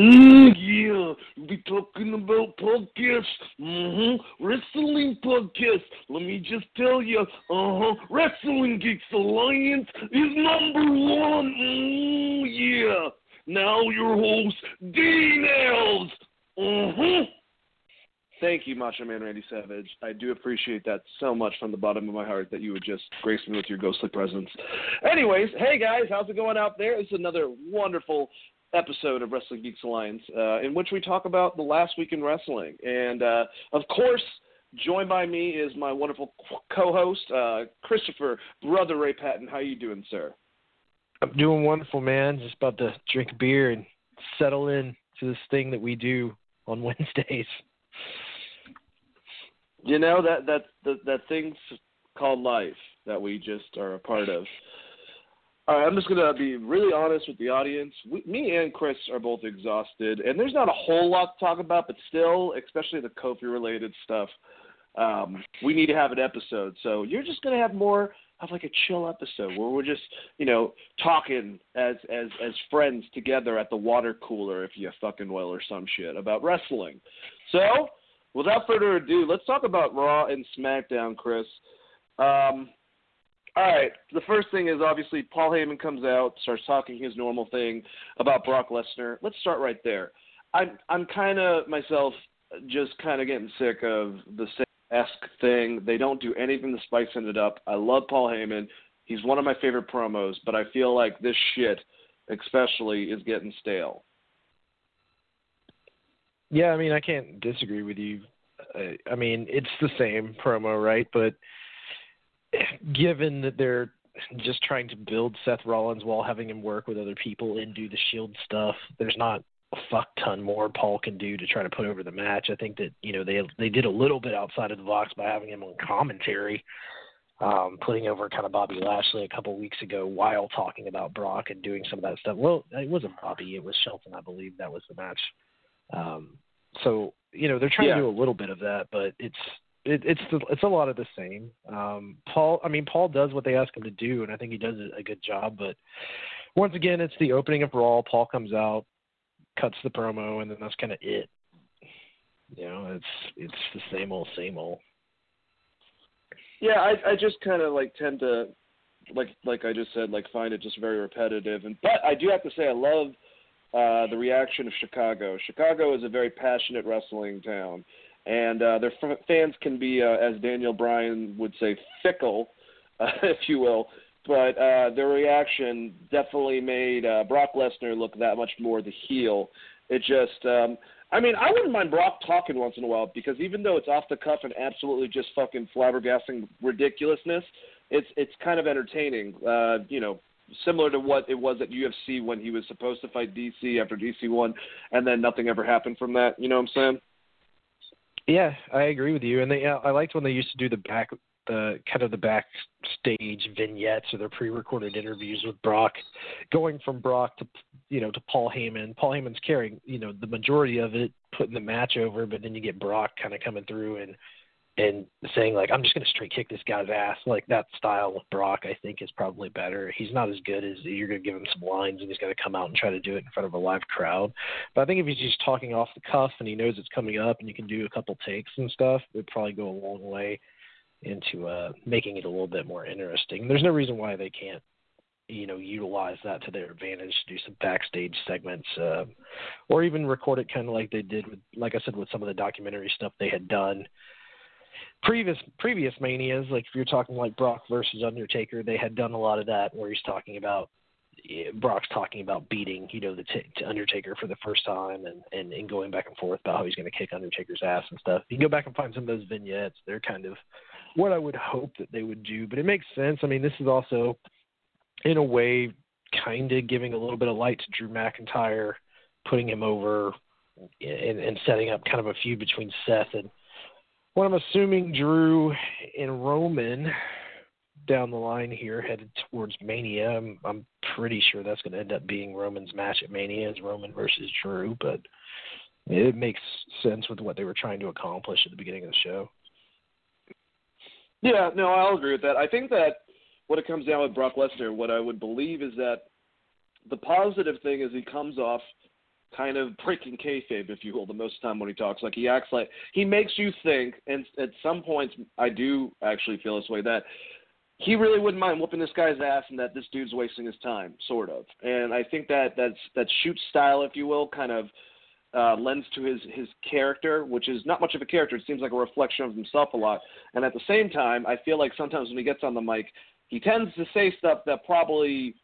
Mm, yeah, we be talking about podcasts. Mm-hmm. Wrestling podcasts. Let me just tell you, uh-huh. Wrestling Geeks Alliance is number one. Mm, yeah. Now your host, Elves. Uh-huh. Thank you, Macho Man Randy Savage. I do appreciate that so much from the bottom of my heart that you would just grace me with your ghostly presence. Anyways, hey guys, how's it going out there? It's another wonderful episode of Wrestling Geeks Alliance, uh, in which we talk about the last week in wrestling. And uh, of course, joined by me is my wonderful co-host, uh, Christopher Brother Ray Patton. How you doing, sir? I'm doing wonderful, man. Just about to drink beer and settle in to this thing that we do on Wednesdays. You know that that that, that thing's called life that we just are a part of. All right, I'm just gonna be really honest with the audience. We, me and Chris are both exhausted, and there's not a whole lot to talk about, but still, especially the Kofi related stuff, um, we need to have an episode. So you're just gonna have more of like a chill episode where we're just, you know, talking as as as friends together at the water cooler, if you fucking will, or some shit about wrestling. So, without further ado, let's talk about Raw and SmackDown, Chris. Um, all right. The first thing is obviously Paul Heyman comes out, starts talking his normal thing about Brock Lesnar. Let's start right there. I'm I'm kind of myself just kind of getting sick of the esque thing. They don't do anything to spice it up. I love Paul Heyman. He's one of my favorite promos, but I feel like this shit, especially, is getting stale. Yeah, I mean, I can't disagree with you. I, I mean, it's the same promo, right? But given that they're just trying to build Seth Rollins while having him work with other people and do the Shield stuff, there's not a fuck ton more Paul can do to try to put over the match. I think that you know they they did a little bit outside of the box by having him on commentary, um, putting over kind of Bobby Lashley a couple weeks ago while talking about Brock and doing some of that stuff. Well, it wasn't Bobby, it was Shelton, I believe that was the match. Um, so you know they're trying Yeah. to do a little bit of that, but it's it, it's it's a lot of the same. Um, Paul, I mean, Paul does what they ask him to do, and I think he does a- a good job. But once again, it's the opening of Raw. Paul comes out, cuts the promo, and then that's kind of it. You know, it's it's the same old, same old. Yeah, I I just kind of like tend to like like I just said like find it just very repetitive and but I do have to say I love uh the reaction of Chicago. Chicago is a very passionate wrestling town and uh their f- fans can be uh, as Daniel Bryan would say fickle uh, if you will. But uh their reaction definitely made uh Brock Lesnar look that much more the heel. It just um I mean, I wouldn't mind Brock talking once in a while because even though it's off the cuff and absolutely just fucking flabbergasting ridiculousness, it's it's kind of entertaining. Uh, you know, similar to what it was at UFC when he was supposed to fight DC after DC won, and then nothing ever happened from that. You know what I'm saying? Yeah, I agree with you. And they, uh, I liked when they used to do the back, the kind of the backstage vignettes or their pre-recorded interviews with Brock, going from Brock to you know to Paul Heyman. Paul Heyman's carrying you know the majority of it, putting the match over, but then you get Brock kind of coming through and and saying like I'm just going to straight kick this guy's ass. Like that style of Brock, I think is probably better. He's not as good as you're going to give him some lines and he's going to come out and try to do it in front of a live crowd. But I think if he's just talking off the cuff and he knows it's coming up and you can do a couple takes and stuff, it would probably go a long way into uh making it a little bit more interesting. There's no reason why they can't you know utilize that to their advantage to do some backstage segments uh, or even record it kind of like they did with like i said with some of the documentary stuff they had done previous previous manias, like if you're talking like Brock versus Undertaker, they had done a lot of that where he's talking about Brock's talking about beating, you know, the t- Undertaker for the first time, and, and and going back and forth about how he's going to kick Undertaker's ass and stuff. You can go back and find some of those vignettes; they're kind of what I would hope that they would do. But it makes sense. I mean, this is also, in a way, kind of giving a little bit of light to Drew McIntyre, putting him over, and, and setting up kind of a feud between Seth and what I'm assuming Drew and Roman down the line here headed towards Mania. I'm, I'm pretty sure that's going to end up being Roman's match at Mania is Roman versus Drew, but it makes sense with what they were trying to accomplish at the beginning of the show. Yeah, no, I'll agree with that. I think that what it comes down with Brock Lesnar, what I would believe is that the positive thing is he comes off – kind of breaking kayfabe, if you will, the most of the time when he talks. Like he acts like he makes you think, and at some points I do actually feel this way that he really wouldn't mind whooping this guy's ass and that this dude's wasting his time, sort of. And I think that that's that shoot style, if you will, kind of uh, lends to his his character, which is not much of a character. It seems like a reflection of himself a lot. And at the same time, I feel like sometimes when he gets on the mic, he tends to say stuff that probably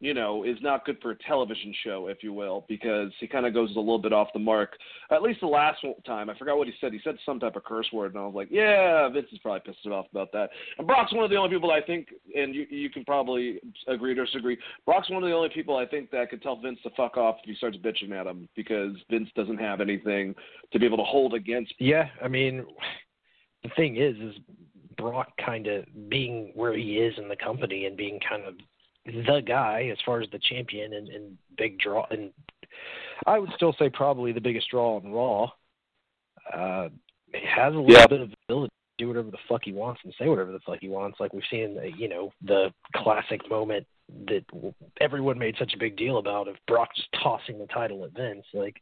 you know, is not good for a television show, if you will, because he kind of goes a little bit off the mark. At least the last time, I forgot what he said. He said some type of curse word, and I was like, yeah, Vince is probably pissed off about that. And Brock's one of the only people I think, and you you can probably agree or disagree. Brock's one of the only people I think that could tell Vince to fuck off if he starts bitching at him because Vince doesn't have anything to be able to hold against. Yeah, I mean, the thing is, is Brock kind of being where he is in the company and being kind of the guy as far as the champion and, and big draw and I would still say probably the biggest draw on Raw. Uh, he has a little yep. bit of ability to do whatever the fuck he wants and say whatever the fuck he wants. Like we've seen, you know, the classic moment that everyone made such a big deal about of Brock just tossing the title at Vince. Like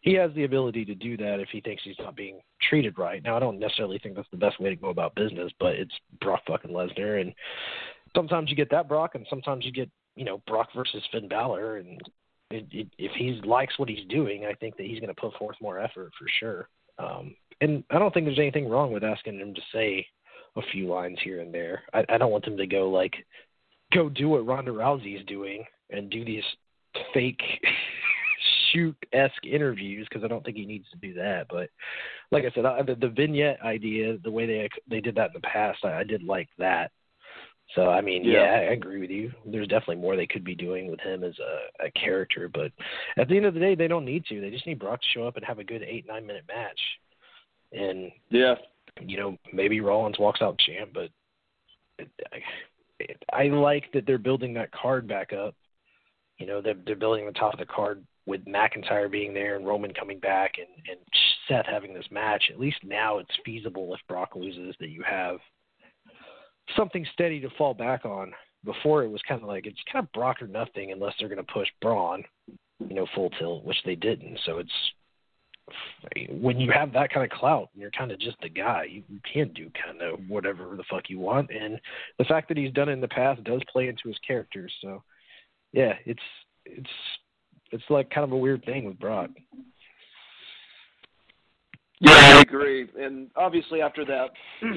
he has the ability to do that if he thinks he's not being treated right. Now I don't necessarily think that's the best way to go about business, but it's Brock fucking Lesnar and sometimes you get that Brock, and sometimes you get you know Brock versus Finn Balor, and it, it, if he likes what he's doing, I think that he's going to put forth more effort for sure. Um, and I don't think there's anything wrong with asking him to say a few lines here and there. I, I don't want him to go like go do what Ronda Rousey is doing and do these fake shoot esque interviews because I don't think he needs to do that. But like I said, I, the, the vignette idea, the way they they did that in the past, I, I did like that. So I mean, yeah. yeah. I agree with you. There's definitely more they could be doing with him as a, a character, but at the end of the day, they don't need to. They just need Brock to show up and have a good eight nine minute match, and yeah, you know maybe Rollins walks out champ, but I, I like that they're building that card back up. You know, they're they're building the top of the card with McIntyre being there and Roman coming back and and Seth having this match. At least now it's feasible if Brock loses that you have something steady to fall back on. Before it was kind of like it's kind of Brock or nothing unless they're going to push Braun, you know, full tilt, which they didn't. So it's when you have that kind of clout and you're kind of just the guy, you, can do kind of whatever the fuck you want. And the fact that he's done it in the past does play into his character. So yeah, it's it's it's like kind of a weird thing with Brock. Yeah, I agree. And obviously after that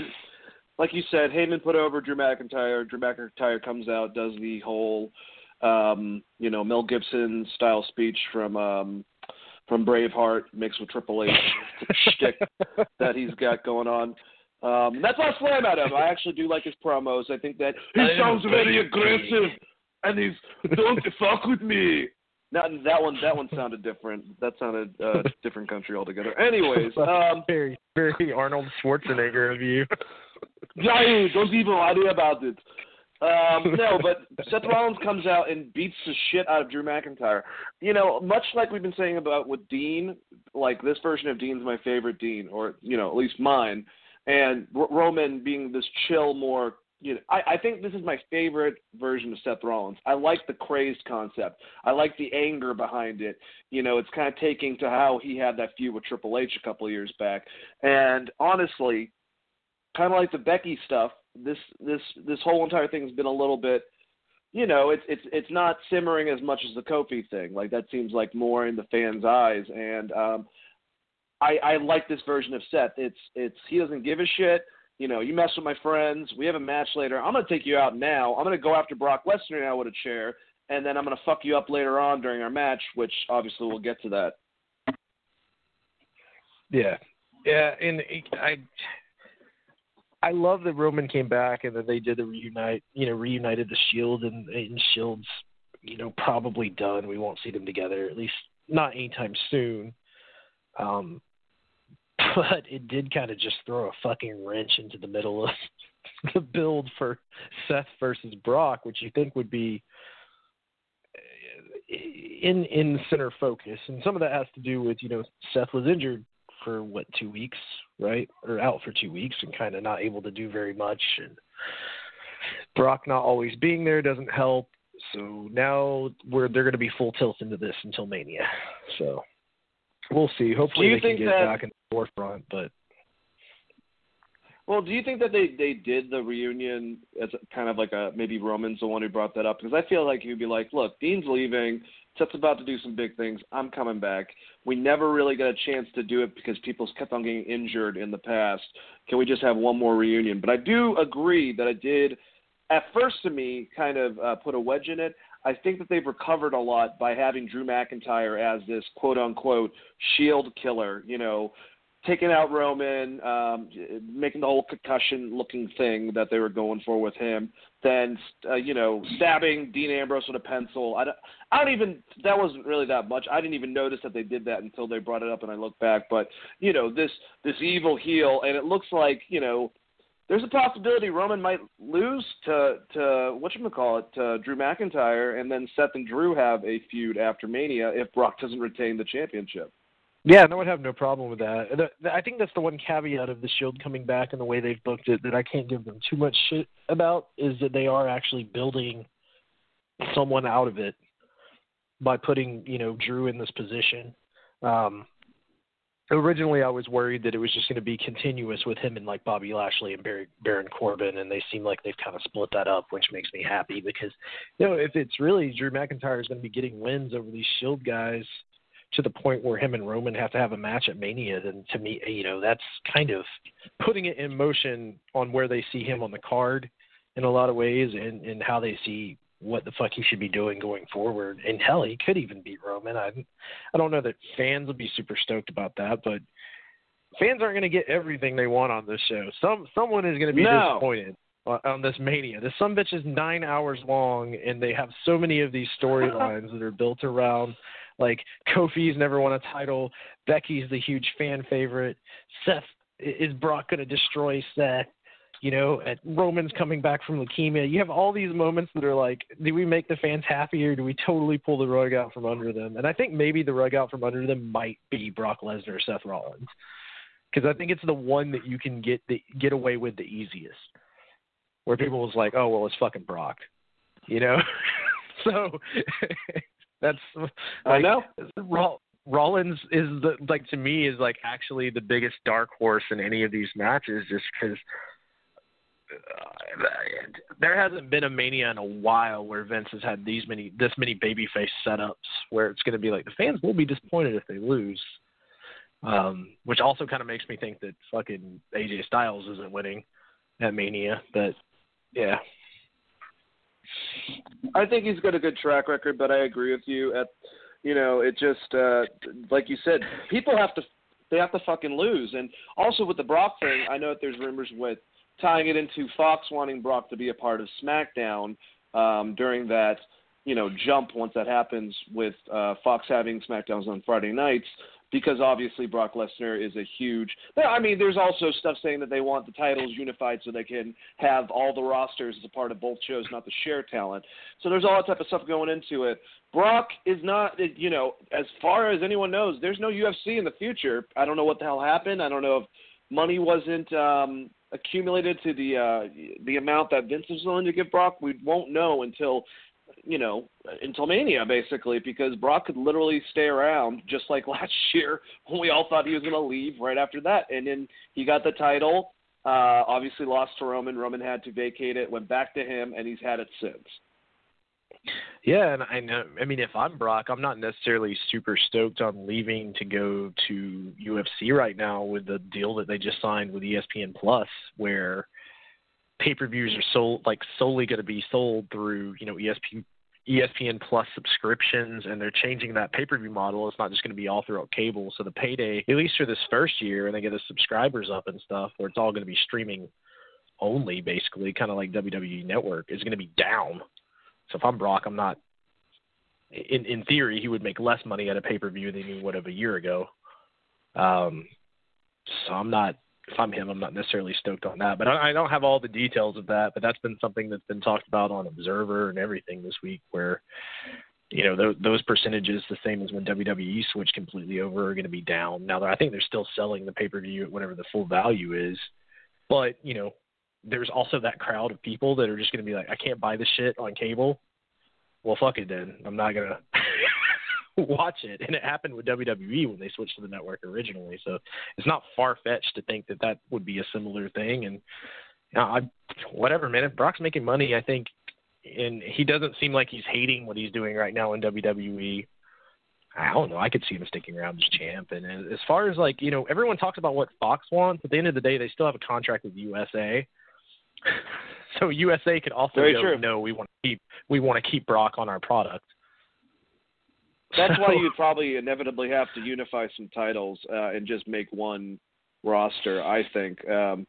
like you said, Heyman put over Drew McIntyre. Drew McIntyre comes out, does the whole, um, you know, Mel Gibson style speech from um, from Braveheart mixed with Triple H shtick that he's got going on. Um, that's why I slam at him. I actually do like his promos. I think that he sounds very aggressive, and he's don't fuck with me. Now that one, that one sounded different. That sounded uh, different country altogether. Anyways, um, very, very Arnold Schwarzenegger of you. Yeah, don't even worry about it. Um, no, but Seth Rollins comes out and beats the shit out of Drew McIntyre. You know, much like we've been saying about with Dean, like this version of Dean's my favorite Dean, or you know, at least mine. and R- Roman being this chill, more you know, I, I think this is my favorite version of Seth Rollins. I like the crazed concept. I like the anger behind it. You know, it's kind of taking to how he had that feud with Triple H a couple of years back. And honestly, kind of like the Becky stuff, this this this whole entire thing has been a little bit you know, it's it's it's not simmering as much as the Kofi thing. Like that seems like more in the fans' eyes, and um, I I like this version of Seth. It's it's he doesn't give a shit. You know, you mess with my friends. We have a match later. I'm gonna take you out now. I'm gonna go after Brock Lesnar now with a chair, and then I'm gonna fuck you up later on during our match, which obviously we'll get to that. Yeah, yeah, and I I love that Roman came back and that they did the reunite, you know, reunited the Shield and, and Shield's, you know, probably done. We won't see them together, at least not anytime soon. Um, but it did kind of just throw a fucking wrench into the middle of the build for Seth versus Brock, which you think would be uh, in in center focus, and some of that has to do with you know Seth was injured for what two weeks, right, or out for two weeks, and kind of not able to do very much. And Brock not always being there doesn't help. So now we're they're going to be full tilt into this until Mania. So we'll see. Hopefully they can get that, back in the forefront, but. Well, do you think that they they did the reunion as kind of like a maybe Roman's the one who brought that up because I feel like he'd be like, look, Dean's leaving, Seth's about to do some big things. I'm coming back. We never really got a chance to do it because people kept on getting injured in the past. Can we just have one more reunion? But I do agree that I did, at first to me, kind of uh, put a wedge in it. I think that they've recovered a lot by having Drew McIntyre as this quote unquote shield killer. You know, taking out Roman, um, making the whole concussion looking thing that they were going for with him, then uh, you know stabbing Dean Ambrose with a pencil. I don't, I don't even that wasn't really that much. I didn't even notice that they did that until they brought it up and I looked back. But you know this this evil heel, and it looks like you know there's a possibility Roman might lose to to what you call it to Drew McIntyre, and then Seth and Drew have a feud after Mania if Brock doesn't retain the championship. Yeah, no, I'd have no problem with that. I think that's the one caveat of the Shield coming back and the way they've booked it that I can't give them too much shit about is that they are actually building someone out of it by putting you know Drew in this position. Um, originally, I was worried that it was just going to be continuous with him and like Bobby Lashley and Barry, Baron Corbin, and they seem like they've kind of split that up, which makes me happy because you know if it's really Drew McIntyre is going to be getting wins over these Shield guys to the point where him and Roman have to have a match at Mania, then to me, you know, that's kind of putting it in motion on where they see him on the card in a lot of ways and, and how they see what the fuck he should be doing going forward. And hell, he could even beat Roman. I, I don't know that fans will be super stoked about that, but fans aren't going to get everything they want on this show. Some someone is going to be no. disappointed on this mania. This some bitch is nine hours long, and they have so many of these storylines that are built around like Kofi's never won a title. Becky's the huge fan favorite. Seth is Brock going to destroy Seth? You know, at Roman's coming back from leukemia. You have all these moments that are like, do we make the fans happy or do we totally pull the rug out from under them? And I think maybe the rug out from under them might be Brock Lesnar or Seth Rollins, because I think it's the one that you can get the, get away with the easiest. Where people was like, oh well, it's fucking Brock, you know. so that's like, I know. Rollins is the like to me is like actually the biggest dark horse in any of these matches, just because uh, there hasn't been a mania in a while where Vince has had these many this many babyface setups where it's going to be like the fans will be disappointed if they lose. Um, which also kind of makes me think that fucking AJ Styles isn't winning at Mania, but yeah, I think he's got a good track record, but I agree with you. At you know, it just uh, like you said, people have to they have to fucking lose. And also with the Brock thing, I know that there's rumors with tying it into Fox wanting Brock to be a part of SmackDown um, during that you know jump once that happens with uh, Fox having SmackDowns on Friday nights because obviously Brock Lesnar is a huge. I mean, there's also stuff saying that they want the titles unified so they can have all the rosters as a part of both shows, not the share talent. So there's all that type of stuff going into it. Brock is not, you know, as far as anyone knows, there's no UFC in the future. I don't know what the hell happened. I don't know if money wasn't um, accumulated to the uh, the amount that Vince was willing to give Brock, we won't know until you know until Mania basically because Brock could literally stay around just like last year when we all thought he was going to leave right after that, and then he got the title. Uh, obviously lost to Roman. Roman had to vacate it. Went back to him, and he's had it since. Yeah, and I know. I mean, if I'm Brock, I'm not necessarily super stoked on leaving to go to UFC right now with the deal that they just signed with ESPN Plus, where pay-per-views are sold like solely going to be sold through you know ESPN ESPN Plus subscriptions, and they're changing that pay-per-view model. It's not just going to be all throughout cable. So the payday, at least for this first year, and they get the subscribers up and stuff, where it's all going to be streaming only, basically, kind of like WWE Network, is going to be down so if I'm Brock, I'm not. In in theory, he would make less money at a pay per view than he would have a year ago. Um, so I'm not. If I'm him, I'm not necessarily stoked on that. But I, I don't have all the details of that. But that's been something that's been talked about on Observer and everything this week, where you know those, those percentages, the same as when WWE switched completely over, are going to be down. Now, I think they're still selling the pay per view at whatever the full value is, but you know there's also that crowd of people that are just going to be like, I can't buy this shit on cable. Well, fuck it then. I'm not going to watch it. And it happened with WWE when they switched to the network originally. So it's not far fetched to think that that would be a similar thing. And you know, I, whatever, man. If Brock's making money, I think, and he doesn't seem like he's hating what he's doing right now in WWE. I don't know. I could see him sticking around as champ. And as far as like, you know, everyone talks about what Fox wants. At the end of the day, they still have a contract with USA. so USA could also Very go, true. no, we want to keep we want to keep Brock on our product. That's why you'd probably inevitably have to unify some titles uh, and just make one roster. I think um,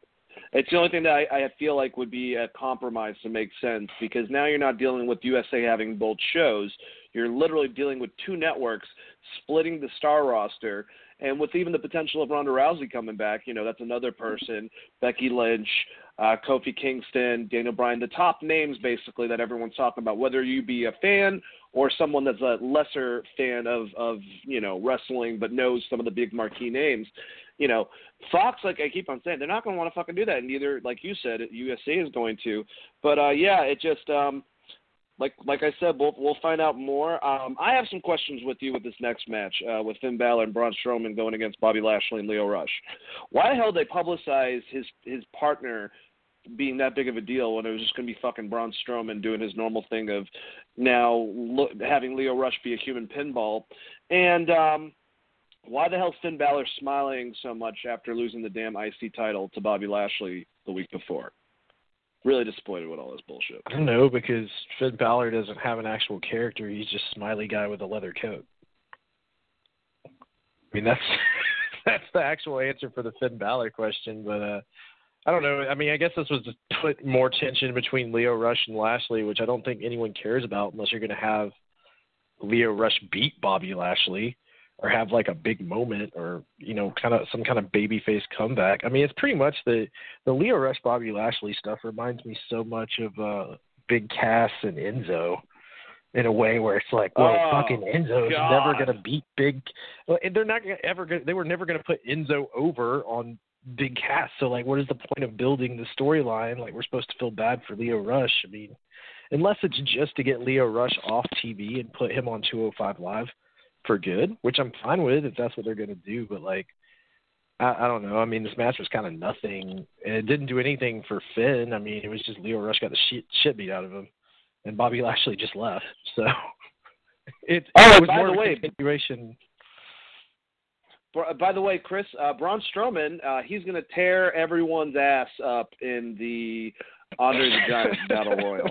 it's the only thing that I, I feel like would be a compromise to make sense because now you're not dealing with USA having both shows. You're literally dealing with two networks splitting the star roster, and with even the potential of Ronda Rousey coming back, you know that's another person. Becky Lynch, uh, Kofi Kingston, Daniel Bryan, the top names basically that everyone's talking about. Whether you be a fan or someone that's a lesser fan of of you know wrestling but knows some of the big marquee names, you know, Fox, like I keep on saying, they're not going to want to fucking do that. And neither, like you said, USA is going to. But uh, yeah, it just um, like like I said, we'll we'll find out more. Um, I have some questions with you with this next match uh, with Finn Balor and Braun Strowman going against Bobby Lashley and Lio Rush. Why the hell did they publicize his his partner being that big of a deal when it was just going to be fucking Braun Strowman doing his normal thing of now look, having Lio Rush be a human pinball, and um, why the hell Finn Balor smiling so much after losing the damn IC title to Bobby Lashley the week before? Really disappointed with all this bullshit. I don't know because Finn Balor doesn't have an actual character. He's just a smiley guy with a leather coat. I mean that's that's the actual answer for the Finn Balor question, but uh I don't know. I mean, I guess this was to put more tension between Lio Rush and Lashley, which I don't think anyone cares about unless you're going to have Lio Rush beat Bobby Lashley or have like a big moment or you know kind of some kind of babyface comeback. I mean, it's pretty much the the Lio Rush Bobby Lashley stuff reminds me so much of uh Big Cass and Enzo in a way where it's like, well, oh, fucking Enzo's God. never gonna beat Big. And they're not gonna ever. Gonna, they were never gonna put Enzo over on Big Cass. So like, what is the point of building the storyline? Like, we're supposed to feel bad for Lio Rush. I mean, unless it's just to get Lio Rush off TV and put him on 205 Live for good, which I'm fine with if that's what they're gonna do. But like. I, I don't know. I mean, this match was kind of nothing, and it didn't do anything for Finn. I mean, it was just Lio Rush got the shit, shit beat out of him and Bobby Lashley just left. So it, Oh, it was by more the way- continuation. By the way, Chris, uh, Braun Strowman, uh, he's going to tear everyone's ass up in the Andre the Giant Battle Royal.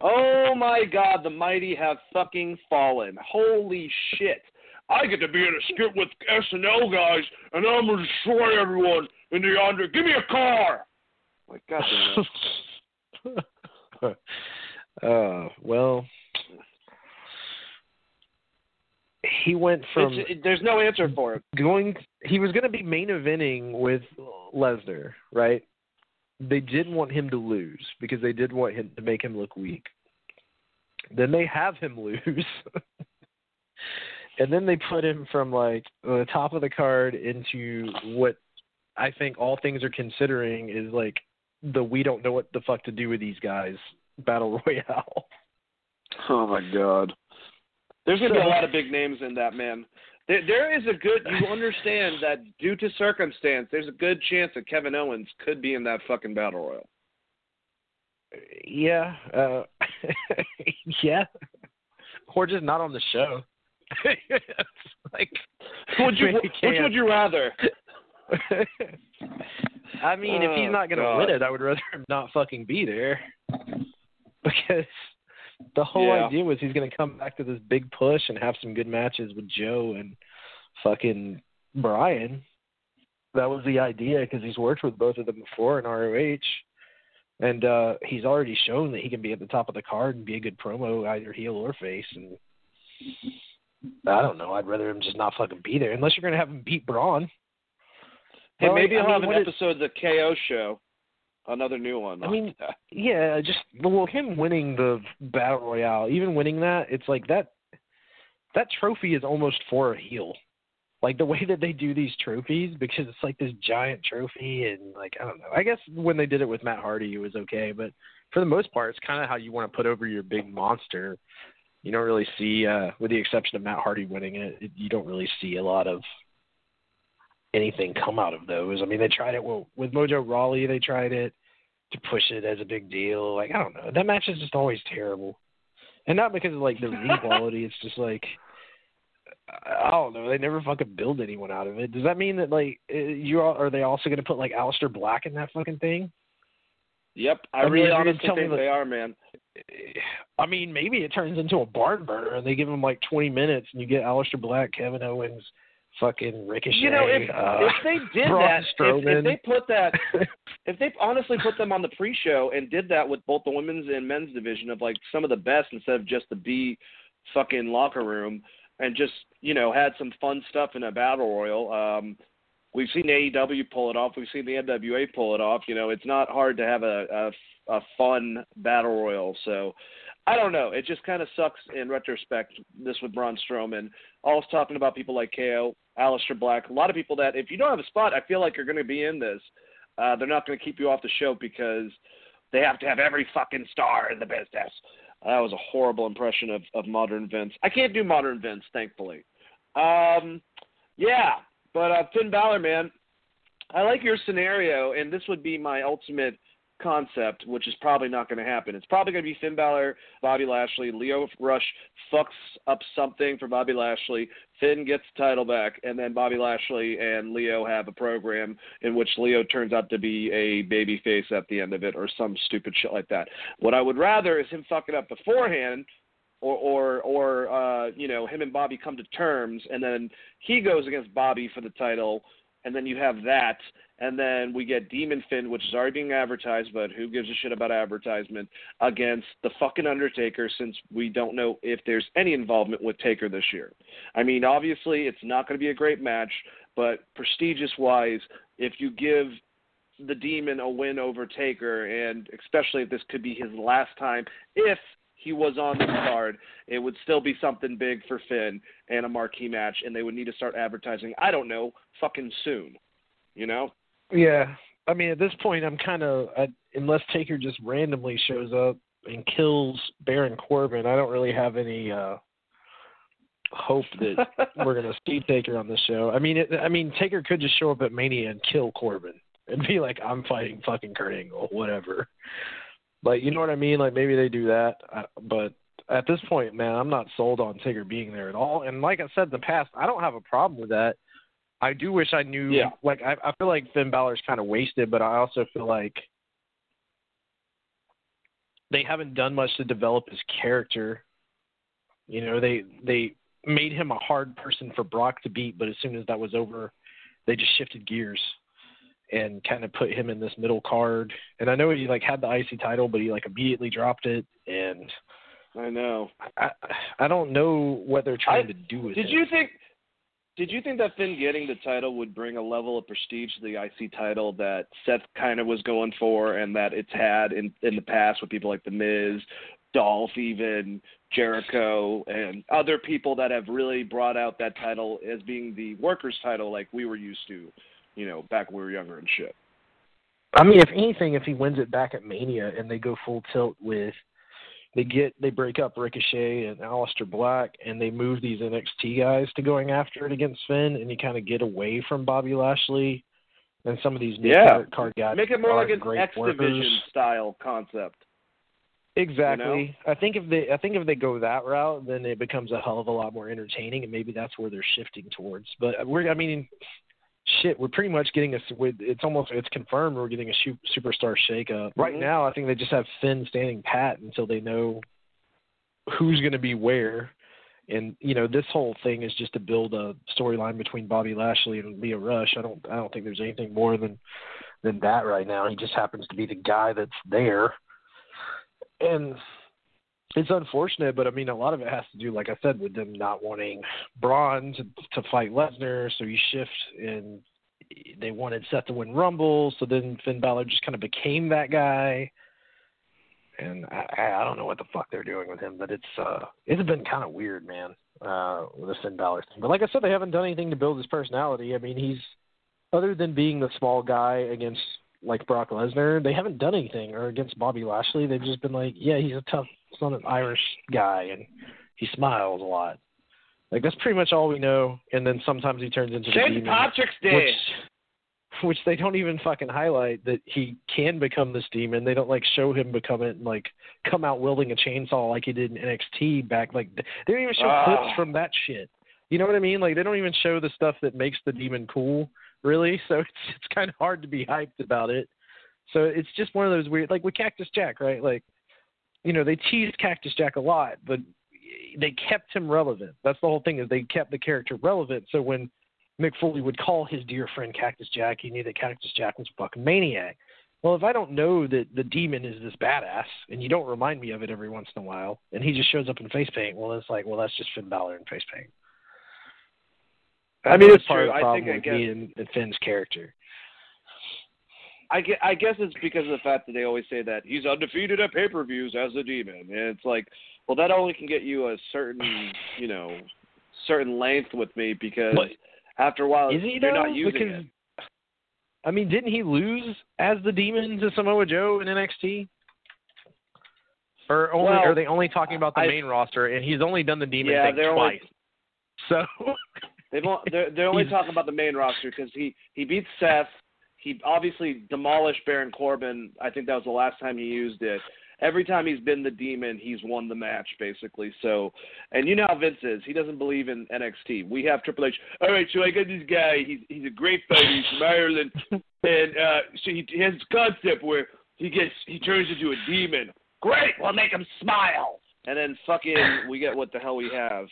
Oh my God, the mighty have fucking fallen. Holy shit. I get to be in a skit with SNL guys, and I'm going to destroy everyone in the Andre. Give me a car! Like, God damn it. uh, well, he went from it, there's no answer for it. going. He was going to be main eventing with Lesnar, right? They didn't want him to lose because they did want him to make him look weak. Then they have him lose. and then they put him from like the top of the card into what I think all things are considering is like the we don't know what the fuck to do with these guys battle royale. Oh my god. There's gonna be a lot of big names in that man. There, there is a good. You understand that due to circumstance, there's a good chance that Kevin Owens could be in that fucking battle royal. Yeah, uh, yeah, or just not on the show. like, would you, which would you rather? I mean, oh, if he's oh, not going to win it, I would rather him not fucking be there. Because the whole yeah. idea was he's going to come back to this big push and have some good matches with Joe and fucking Brian. That was the idea because he's worked with both of them before in ROH. And uh he's already shown that he can be at the top of the card and be a good promo, either heel or face. And I don't know. I'd rather him just not fucking be there, unless you're going to have him beat Braun. Hey, well, maybe I will have an episode of the KO show. Another new one. I mean, yeah, just well, him winning the battle royale, even winning that, it's like that. That trophy is almost for a heel, like the way that they do these trophies, because it's like this giant trophy, and like I don't know. I guess when they did it with Matt Hardy, it was okay, but for the most part, it's kind of how you want to put over your big monster. You don't really see, uh, with the exception of Matt Hardy winning it, it you don't really see a lot of anything come out of those. I mean, they tried it well, with Mojo Rawley. They tried it to push it as a big deal. Like I don't know, that match is just always terrible, and not because of like the ring quality. It's just like I don't know. They never fucking build anyone out of it. Does that mean that like uh, you are, are they also going to put like Aleister Black in that fucking thing? Yep, I, I mean, really honestly think they are, man. I mean, maybe it turns into a barn burner and they give them like 20 minutes and you get Aleister Black, Kevin Owens, fucking Ricochet. You know, if uh, if they did that, if, if, they put that, if they honestly put them on the pre-show and did that with both the women's and men's division of like some of the best instead of just the B fucking locker room and just you know had some fun stuff in a battle royal. Um, we've seen AEW pull it off. We've seen the NWA pull it off. You know, it's not hard to have a a, a fun battle royal. So I don't know. It just kind of sucks in retrospect. This with Braun Strowman. Always talking about people like KO, Aleister Black. A lot of people that if you don't have a spot, I feel like you're going to be in this. Uh, they're not going to keep you off the show because they have to have every fucking star in the business. that was a horrible impression of, of modern Vince. I can't do modern Vince, thankfully. Um, yeah, but uh, Finn Balor, man, I like your scenario, and this would be my ultimate – concept, which is probably not going to happen. It's probably going to be Finn Balor, Bobby Lashley, Lio Rush fucks up something for Bobby Lashley, Finn gets the title back, and then Bobby Lashley and Leo have a program in which Leo turns out to be a baby face at the end of it, or some stupid shit like that. What I would rather is him fucking up beforehand. Or, or, or, uh, you know, him and Bobby come to terms, and then he goes against Bobby for the title, and then you have that, and then we get Demon Finn, which is already being advertised, but who gives a shit about advertisement against the fucking Undertaker since we don't know if there's any involvement with Taker this year. I mean, obviously it's not going to be a great match, but prestigious wise, if you give the Demon a win over Taker, and especially if this could be his last time, if he was on the card, it would still be something big for Finn and a marquee match, and they would need to start advertising. I don't know, fucking soon, you know. Yeah, I mean at this point, I'm kind of unless Taker just randomly shows up and kills Baron Corbin, I don't really have any uh hope that we're gonna see Taker on the show. I mean, it, I mean Taker could just show up at Mania and kill Corbin and be like, "I'm fighting fucking Kurt Angle," whatever. Like, you know what I mean? Like maybe they do that, uh, but at this point, man, I'm not sold on Taker being there at all. And like I said in the past, I don't have a problem with that. I do wish I knew. Yeah. Like I, I feel like Finn Balor's kind of wasted, but I also feel like they haven't done much to develop his character. You know, they they made him a hard person for Brock to beat, but as soon as that was over, they just shifted gears and kind of put him in this middle card. And I know he like had the IC title, but he like immediately dropped it. And I know I I don't know what they're trying I, to do with did it. Did you think did you think that Finn getting the title would bring a level of prestige to the IC title that Seth kind of was going for, and that it's had in in the past with people like The Miz, Dolph, even Jericho, and other people that have really brought out that title as being the workers' title, like we were used to you know, back when we were younger and shit. I mean, if anything, if he wins it back at Mania and they go full tilt with they get they break up Ricochet and Aleister Black and they move these NXT guys to going after it against Finn and you kind of get away from Bobby Lashley and some of these yeah. card guys. Make it more like an X Division style concept. Exactly. You know? I think if they I think if they go that route, then it becomes a hell of a lot more entertaining, and maybe that's where they're shifting towards. But we're I mean, shit, we're pretty much getting a. It's almost it's confirmed we're getting a superstar shakeup. Right mm-hmm. now, I think they just have Finn standing pat until they know who's going to be where. And you know, this whole thing is just to build a storyline between Bobby Lashley and Lio Rush. I don't I don't think there's anything more than than that right now. He just happens to be the guy that's there. And it's unfortunate, but I mean, a lot of it has to do, like I said, with them not wanting Braun to, to fight Lesnar. So you shift, and they wanted Seth to win Rumble. So then Finn Balor just kind of became that guy. And I, I don't know what the fuck they're doing with him, but it's uh, it's been kind of weird, man, uh, with the Finn Balor thing. But like I said, they haven't done anything to build his personality. I mean, he's other than being the small guy against like Brock Lesnar, they haven't done anything, or against Bobby Lashley, they've just been like, yeah, he's a tough son of Irish guy, and he smiles a lot. Like that's pretty much all we know. And then sometimes he turns into St. the demon, Patrick's Day, which, which they don't even fucking highlight that he can become this demon. They don't like show him become it and like come out wielding a chainsaw like he did in NXT back. Like they don't even show uh. clips from that shit. You know what I mean? Like they don't even show the stuff that makes the demon cool really. So it's it's kind of hard to be hyped about it. So it's just one of those weird, like with Cactus Jack, right? Like, you know, they teased Cactus Jack a lot, but they kept him relevant. That's the whole thing is they kept the character relevant. So when Mick Foley would call his dear friend Cactus Jack, he knew that Cactus Jack was a fucking maniac. Well, if I don't know that the demon is this badass, and you don't remind me of it every once in a while, and he just shows up in face paint, well, it's like, well, that's just Finn Balor in face paint. I mean, it's part true. Of the I think problem I with guess me and, Finn's character. I guess, I guess it's because of the fact that they always say that he's undefeated at pay-per-views as a demon, and it's like, well, that only can get you a certain, you know, certain length with me because But after a while Is he you're though? not using because, it. I mean, didn't he lose as the demon to Samoa Joe in NXT? Or only Well, are they only talking about the I- main roster and he's only done the demon Yeah, thing twice. only- So They've they're, they're only talking about the main roster because he he beat Seth. He obviously demolished Baron Corbin. I think that was the last time he used it. Every time he's been the demon, he's won the match basically. So, and you know how Vince is. He doesn't believe in NXT. We have Triple H. All right, so I got this guy. He's he's a great fighter. He's from Ireland, and uh, so he, he has this concept where he gets he turns into a demon. Great, we'll make him smile. And then fucking we get what the hell we have.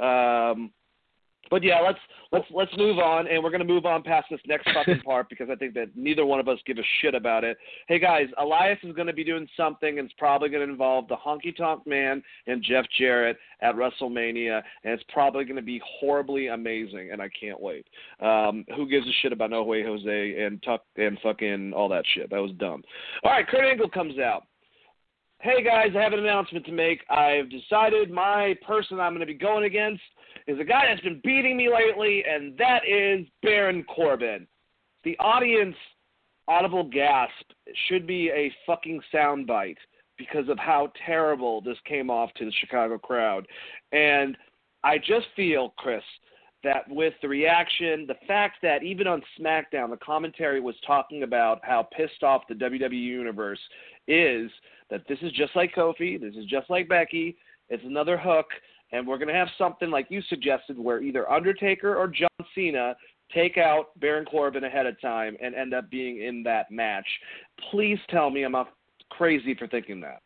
Um, but yeah, let's let's let's move on, and we're gonna move on past this next fucking part because I think that neither one of us give a shit about it. Hey guys, Elias is gonna be doing something, and it's probably gonna involve the Honky Tonk Man and Jeff Jarrett at WrestleMania, and it's probably gonna be horribly amazing, and I can't wait. Um, who gives a shit about No Way Jose and Tuck and fucking all that shit? That was dumb. All right, Kurt Angle comes out. Hey guys, I have an announcement to make. I've decided my person I'm going to be going against is a guy that's been beating me lately, and that is Baron Corbin. The audience audible gasp should be a fucking soundbite because of how terrible this came off to the Chicago crowd. And I just feel, Chris, that with the reaction, the fact that even on SmackDown, the commentary was talking about how pissed off the WWE Universe is that this is just like Kofi, this is just like Becky, it's another hook, and we're going to have something like you suggested where either Undertaker or John Cena take out Baron Corbin ahead of time and end up being in that match. Please tell me I'm not crazy for thinking that.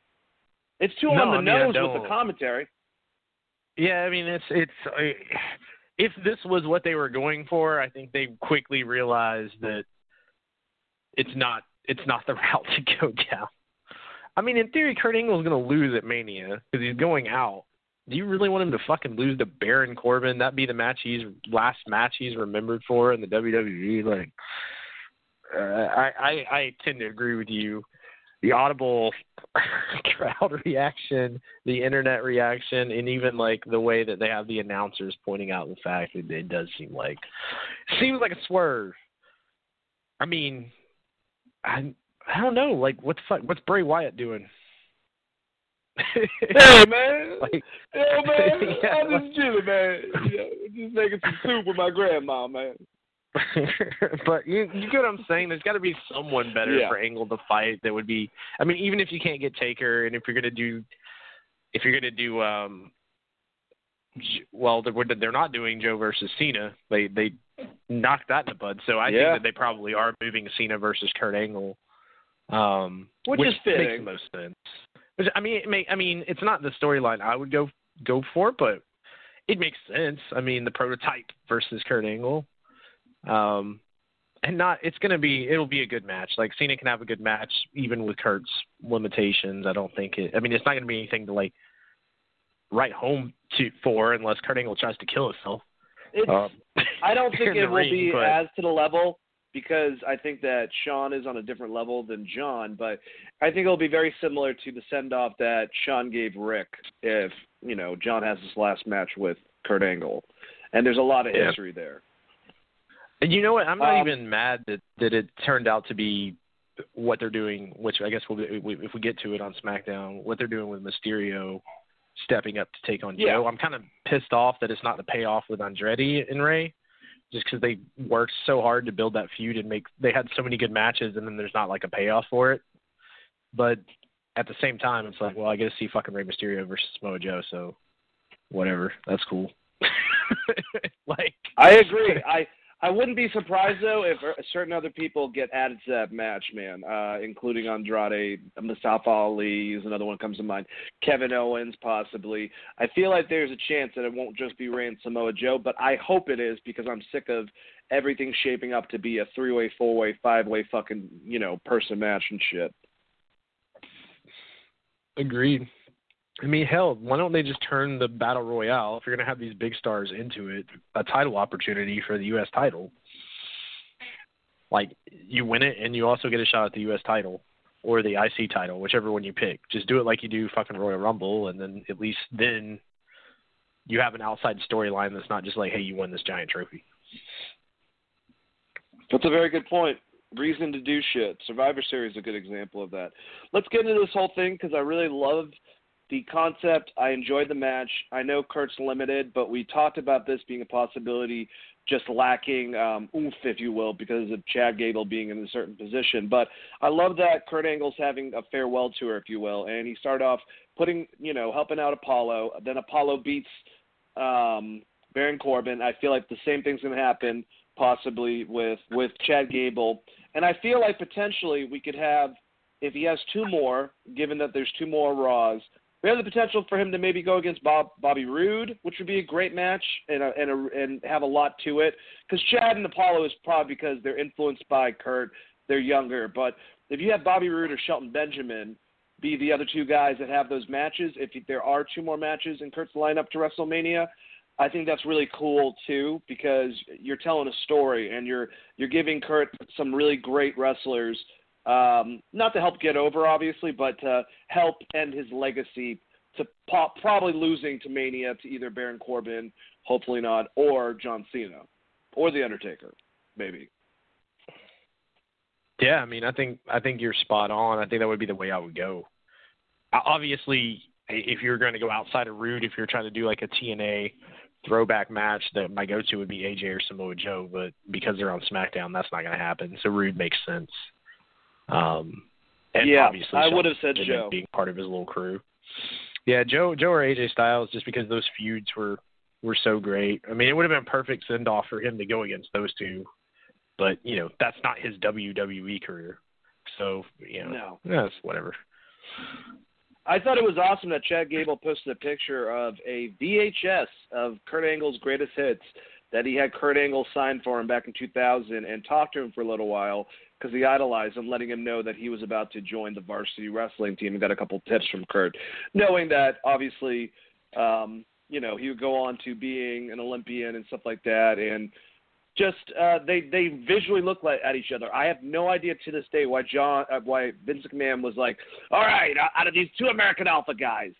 It's too No, on the I mean, nose with the commentary. Yeah, I mean it's it's uh, if this was what they were going for, I think they quickly realized that it's not it's not the route to go down. I mean, in theory, Kurt Angle's going to lose at Mania because he's going out. Do you really want him to fucking lose to Baron Corbin? That be the match he's last match he's remembered for in the WWE. Like, uh, I, I I tend to agree with you. The audible crowd reaction, the internet reaction, and even like the way that they have the announcers pointing out the fact that it does seem like seems like a swerve. I mean, I I don't know. Like, what the fuck? What's Bray Wyatt doing? hey man, like, hey man, yeah, I'm just chilling, man. You know, just making some soup with my grandma, man. but you you get what I'm saying. There's got to be someone better Yeah. for Angle to fight that would be. I mean, even if you can't get Taker, and if you're gonna do, if you're gonna do, um, well, they're they're not doing Joe versus Cena. They they knocked that in the bud. So I Yeah. think that they probably are moving Cena versus Kurt Angle, um, Which is makes fitting. the most sense. Which, I mean, it may, I mean, it's not the storyline I would go go for, but it makes sense. I mean, the prototype versus Kurt Angle. Um, and not it's going to be it'll be a good match. Like Cena can have a good match even with Kurt's limitations. I don't think it. I mean, it's not going to be anything to like write home to for unless Kurt Angle tries to kill himself. Um, I don't think it will ring, be but- as to the level because I think that Shawn is on a different level than John, but I think it'll be very similar to the send off that Shawn gave Ric if, you know, John has his last match with Kurt Angle. And there's a lot of Yeah. history there. And you know what? I'm not Um, even mad that that it turned out to be what they're doing, which I guess we'll we- if we get to it on SmackDown, what they're doing with Mysterio stepping up to take on Yeah. Joe. I'm kind of pissed off that it's not the payoff with Andrade and Rey, just because they worked so hard to build that feud and make they had so many good matches, and then there's not like a payoff for it. But at the same time, it's like, well, I get to see fucking Rey Mysterio versus Samoa Joe, so whatever, that's cool. like I agree. I I wouldn't be surprised though if uh, certain other people get added to that match, man, uh, including Andrade, Mustafa Ali is another one comes to mind. Kevin Owens, possibly. I feel like there's a chance that it won't just be Rey and Samoa Joe, but I hope it is because I'm sick of everything shaping up to be a three-way, four-way, five-way fucking you know person match and shit. Agreed. I mean, hell, why don't they just turn the battle royale if you're going to have these big stars into it, a title opportunity for the U.S. title? Like, you win it, and you also get a shot at the U.S. title or the IC title, whichever one you pick. Just do it like you do fucking Royal Rumble, and then at least then you have an outside storyline that's not just like, hey, you won this giant trophy. That's a very good point. Reason to do shit. Survivor Series is a good example of that. Let's get into this whole thing because I really love the concept. I enjoyed the match. I know Kurt's limited, but we talked about this being a possibility, just lacking um, oomph, if you will, because of Chad Gable being in a certain position. But I love that Kurt Angle's having a farewell tour, if you will, and he started off putting, you know, helping out Apollo. Then Apollo beats um, Baron Corbin. I feel like the same thing's going to happen possibly with with Chad Gable, and I feel like potentially we could have if he has two more, given that there's two more Raws. We have the potential for him to maybe go against Bob Bobby Roode, which would be a great match and a, and a, and have a lot to it. Because Chad and Apollo is probably because they're influenced by Kurt, they're younger. But if you have Bobby Roode or Shelton Benjamin be the other two guys that have those matches, if there are two more matches in Kurt's lineup to WrestleMania, I think that's really cool too because you're telling a story and you're you're giving Kurt some really great wrestlers, um, not to help get over obviously, but to help end his legacy to po- probably losing to Mania to either Baron Corbin, hopefully not, or John Cena, or The Undertaker, maybe. Yeah, I mean, I think I think you're spot on. I think that would be the way I would go. Obviously, if you're going to go outside of Roode, if you're trying to do like a TNA throwback match, that my go-to would be AJ or Samoa Joe. But because they're on SmackDown, that's not going to happen. So Roode makes sense. Um, and Yeah, obviously, I Shelton would have said Joe. being part of his little crew. Yeah, Joe, Joe or AJ Styles, just because those feuds were were so great. I mean, it would have been perfect send off for him to go against those two, but you know that's not his WWE career. So you know, No. that's whatever. I thought it was awesome that Chad Gable posted a picture of a VHS of Kurt Angle's greatest hits that he had Kurt Angle sign for him back in 2000 and talked to him for a little while because he idolized him, letting him know that he was about to join the varsity wrestling team and got a couple tips from Kurt, knowing that obviously, um, you know, he would go on to being an Olympian and stuff like that, and just uh, they they visually look like at each other. I have no idea to this day why John uh, why Vince McMahon was like, all right, out of these two American Alpha guys,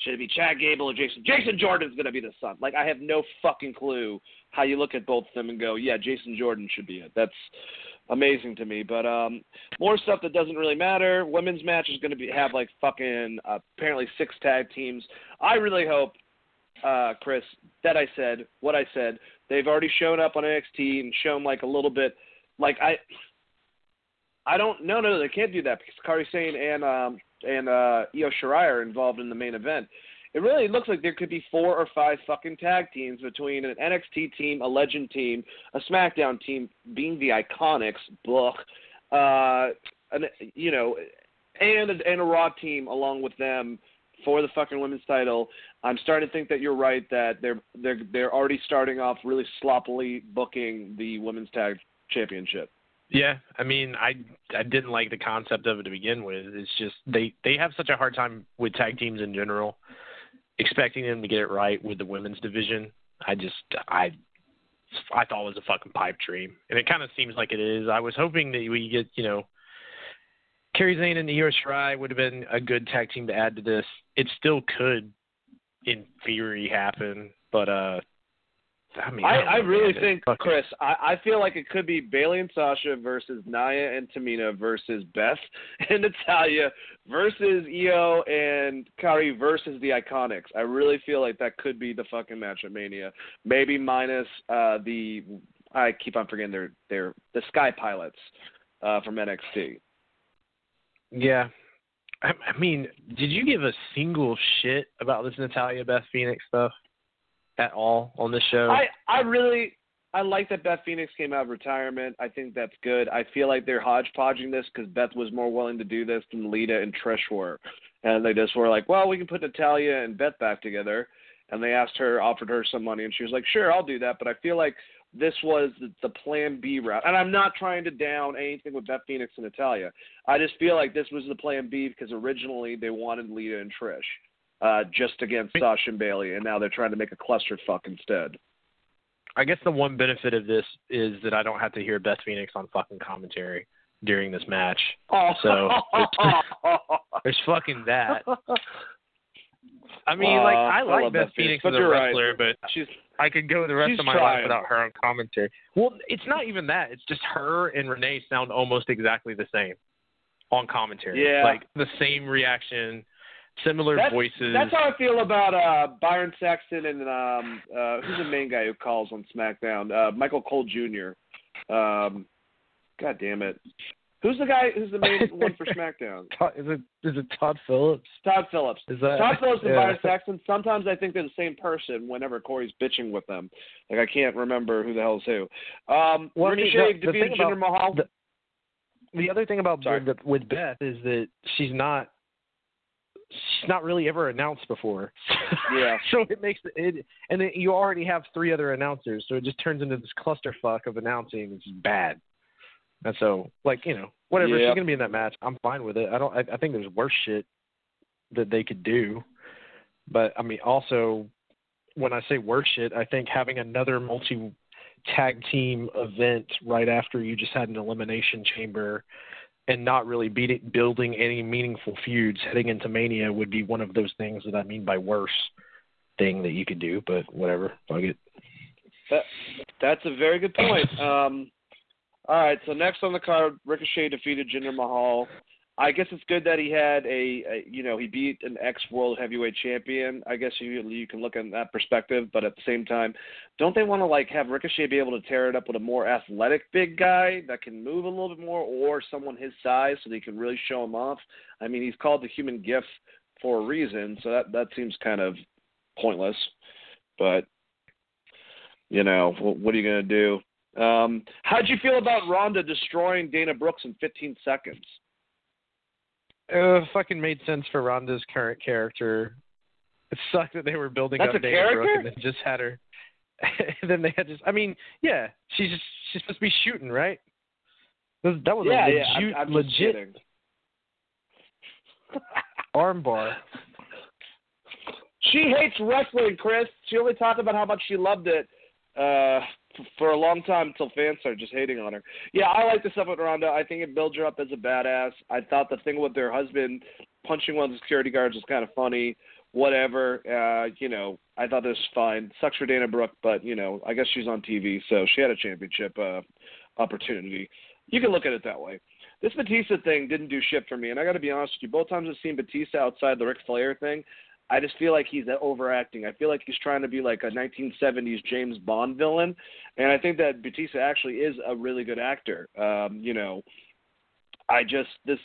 should it be Chad Gable or Jason? Jason Jordan's going to be the son. Like I have no fucking clue how you look at both of them and go, yeah, Jason Jordan should be it. That's amazing to me. But um, more stuff that doesn't really matter. Women's match is going to be have like fucking uh, apparently six tag teams. I really hope, uh, Chris, that I said what I said. They've already shown up on NXT and shown like a little bit. Like I, I don't. No, no, they can't do that because Kairi Sane and um and uh, Io Shirai are involved in the main event it really looks like there could be four or five fucking tag teams between an NXT team, a Legend team, a SmackDown team, being the Iconics, book, uh, and you know, and and a Raw team along with them for the fucking women's title. I'm starting to think that you're right that they're they're they're already starting off really sloppily booking the women's tag championship. Yeah, I mean, I I didn't like the concept of it to begin with. It's just they they have such a hard time with tag teams in general expecting them to get it right with the women's division, I just I I thought it was a fucking pipe dream, and it kind of seems like it is. I was hoping that we get you know. Kairi Sane and Io Shirai would have been a good tag team to add to this. It still could, in theory, happen, but uh, I mean, I, I, I really think, Chris, I, I feel like it could be Bayley and Sasha versus Nia and Tamina versus Beth and Natalya versus Io and Kairi versus the Iconics. I really feel like that could be the fucking match at Mania. Maybe minus uh, the I keep on forgetting their their the Sky Pilots uh, from NXT. Yeah, I, I mean, did you give a single shit about this Natalya Beth Phoenix stuff? At all on this show? I I really I like that Beth Phoenix came out of retirement. I think that's good. I feel like they're hodgepodging this because Beth was more willing to do this than Lita and Trish were, and they just were like, well, we can put Natalya and Beth back together. And they asked her, offered her some money, and she was like, sure, I'll do that. But I feel like this was the, plan B route. And I'm not trying to down anything with Beth Phoenix and Natalya. I just feel like this was the plan B because originally they wanted Lita and Trish uh, just against Sasha and Bayley, and now they're trying to make a clusterfuck instead. I guess the one benefit of this is that I don't have to hear Beth Phoenix on fucking commentary during this match. So there's, there's fucking that. I mean, uh, like I like I Beth, Beth Phoenix, as a wrestler, right. but she's I could go the rest of my trying. life without her on commentary. Well, it's not even that. It's just her and Renee sound almost exactly the same on commentary. Yeah. Like the same reaction, similar that's, voices. That's how I feel about uh, Byron Saxton and um, uh, who's the main guy who calls on SmackDown? Uh, Michael Cole Jr. Um, God damn it. Who's the guy? Who's the main one for SmackDown? Is it is it Todd Phillips? Todd Phillips. Is that, Todd Phillips and yeah. Byron Saxton. Sometimes I think they're the same person. Whenever Corey's bitching with them, like I can't remember who the hell's who. Um, well, Ricochet the, the defeated Jinder Mahal. The, the other thing about Sorry. with, with Beth is that she's not she's not really ever announced before. Yeah. so it makes it, and then you already have three other announcers, so it just turns into this clusterfuck of announcing, which is bad. And so, like you know, whatever Yeah. she's gonna be in that match, I'm fine with it. I don't. I, I think there's worse shit that they could do, but I mean, also when I say worse shit, I think having another multi tag team event right after you just had an elimination chamber and not really building any meaningful feuds heading into Mania would be one of those things that I mean by worse thing that you could do. But whatever, fuck it. That, that's a very good point. Um, all right, so next on the card, Ricochet defeated Jinder Mahal. I guess it's good that he had a, a you know, he beat an ex world heavyweight champion. I guess you you can look at that perspective, but at the same time, don't they want to like have Ricochet be able to tear it up with a more athletic big guy that can move a little bit more, or someone his size so they can really show him off? I mean, he's called the human gift for a reason, so that that seems kind of pointless. But you know, what, are you gonna do? Um, how'd you feel about Ronda destroying Dana Brooks in 15 seconds? Uh, fucking made sense for Ronda's current character. It sucked that they were building That's up Dana? Brooke and then just had her. and then they had just. I mean, yeah, she's just, she's supposed to be shooting, right? That was, yeah, a yeah, legit, I'm, I'm legit armbar. She hates wrestling, Chris. She only talked about how much she loved it uh, for a long time until fans started just hating on her. Yeah, I like the stuff with Ronda. I think it builds her up as a badass. I thought the thing with her husband punching one of the security guards was kind of funny. Whatever, uh, you know, I thought this was fine. Sucks for Dana Brooke, but you know, I guess she's on TV, so she had a championship uh, opportunity. You can look at it that way. This Batista thing didn't do shit for me, and I got to be honest with you. Both times I've seen Batista outside the Ric Flair thing, I just feel like he's overacting. I feel like he's trying to be like a 1970s James Bond villain, and I think that Batista actually is a really good actor. Um, you know, I just this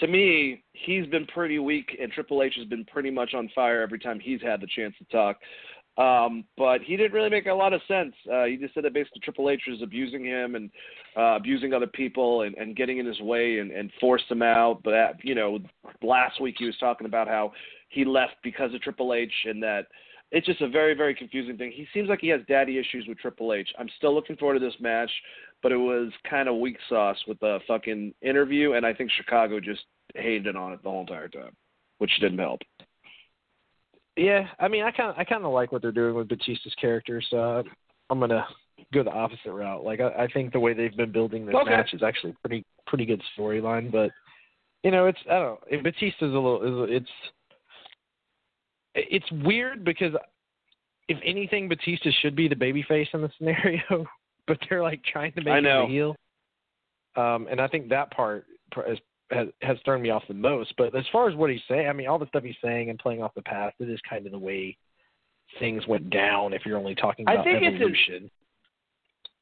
to me, he's been pretty weak, and Triple H has been pretty much on fire every time he's had the chance to talk. Um, but he didn't really make a lot of sense. Uh, he just said that basically Triple H was abusing him and uh, abusing other people and, and getting in his way and, and forced him out. But that, you know, last week he was talking about how he left because of Triple H and that it's just a very very confusing thing. He seems like he has daddy issues with Triple H. I'm still looking forward to this match, but it was kind of weak sauce with the fucking interview, and I think Chicago just hated on it the whole entire time, which didn't help. Yeah, I mean, I kind of I kind of like what they're doing with Batista's character, so I'm gonna go the opposite route. Like I, I think the way they've been building this okay. match is actually pretty pretty good storyline, but you know, it's I don't know. Batista's a little it's it's weird because if anything, Batista should be the babyface in the scenario, but they're like trying to make him a heel. Um, and I think that part has, has has turned me off the most. But as far as what he's saying, I mean, all the stuff he's saying and playing off the past, it is kind of the way things went down. If you're only talking I about think it's a- evolution, it's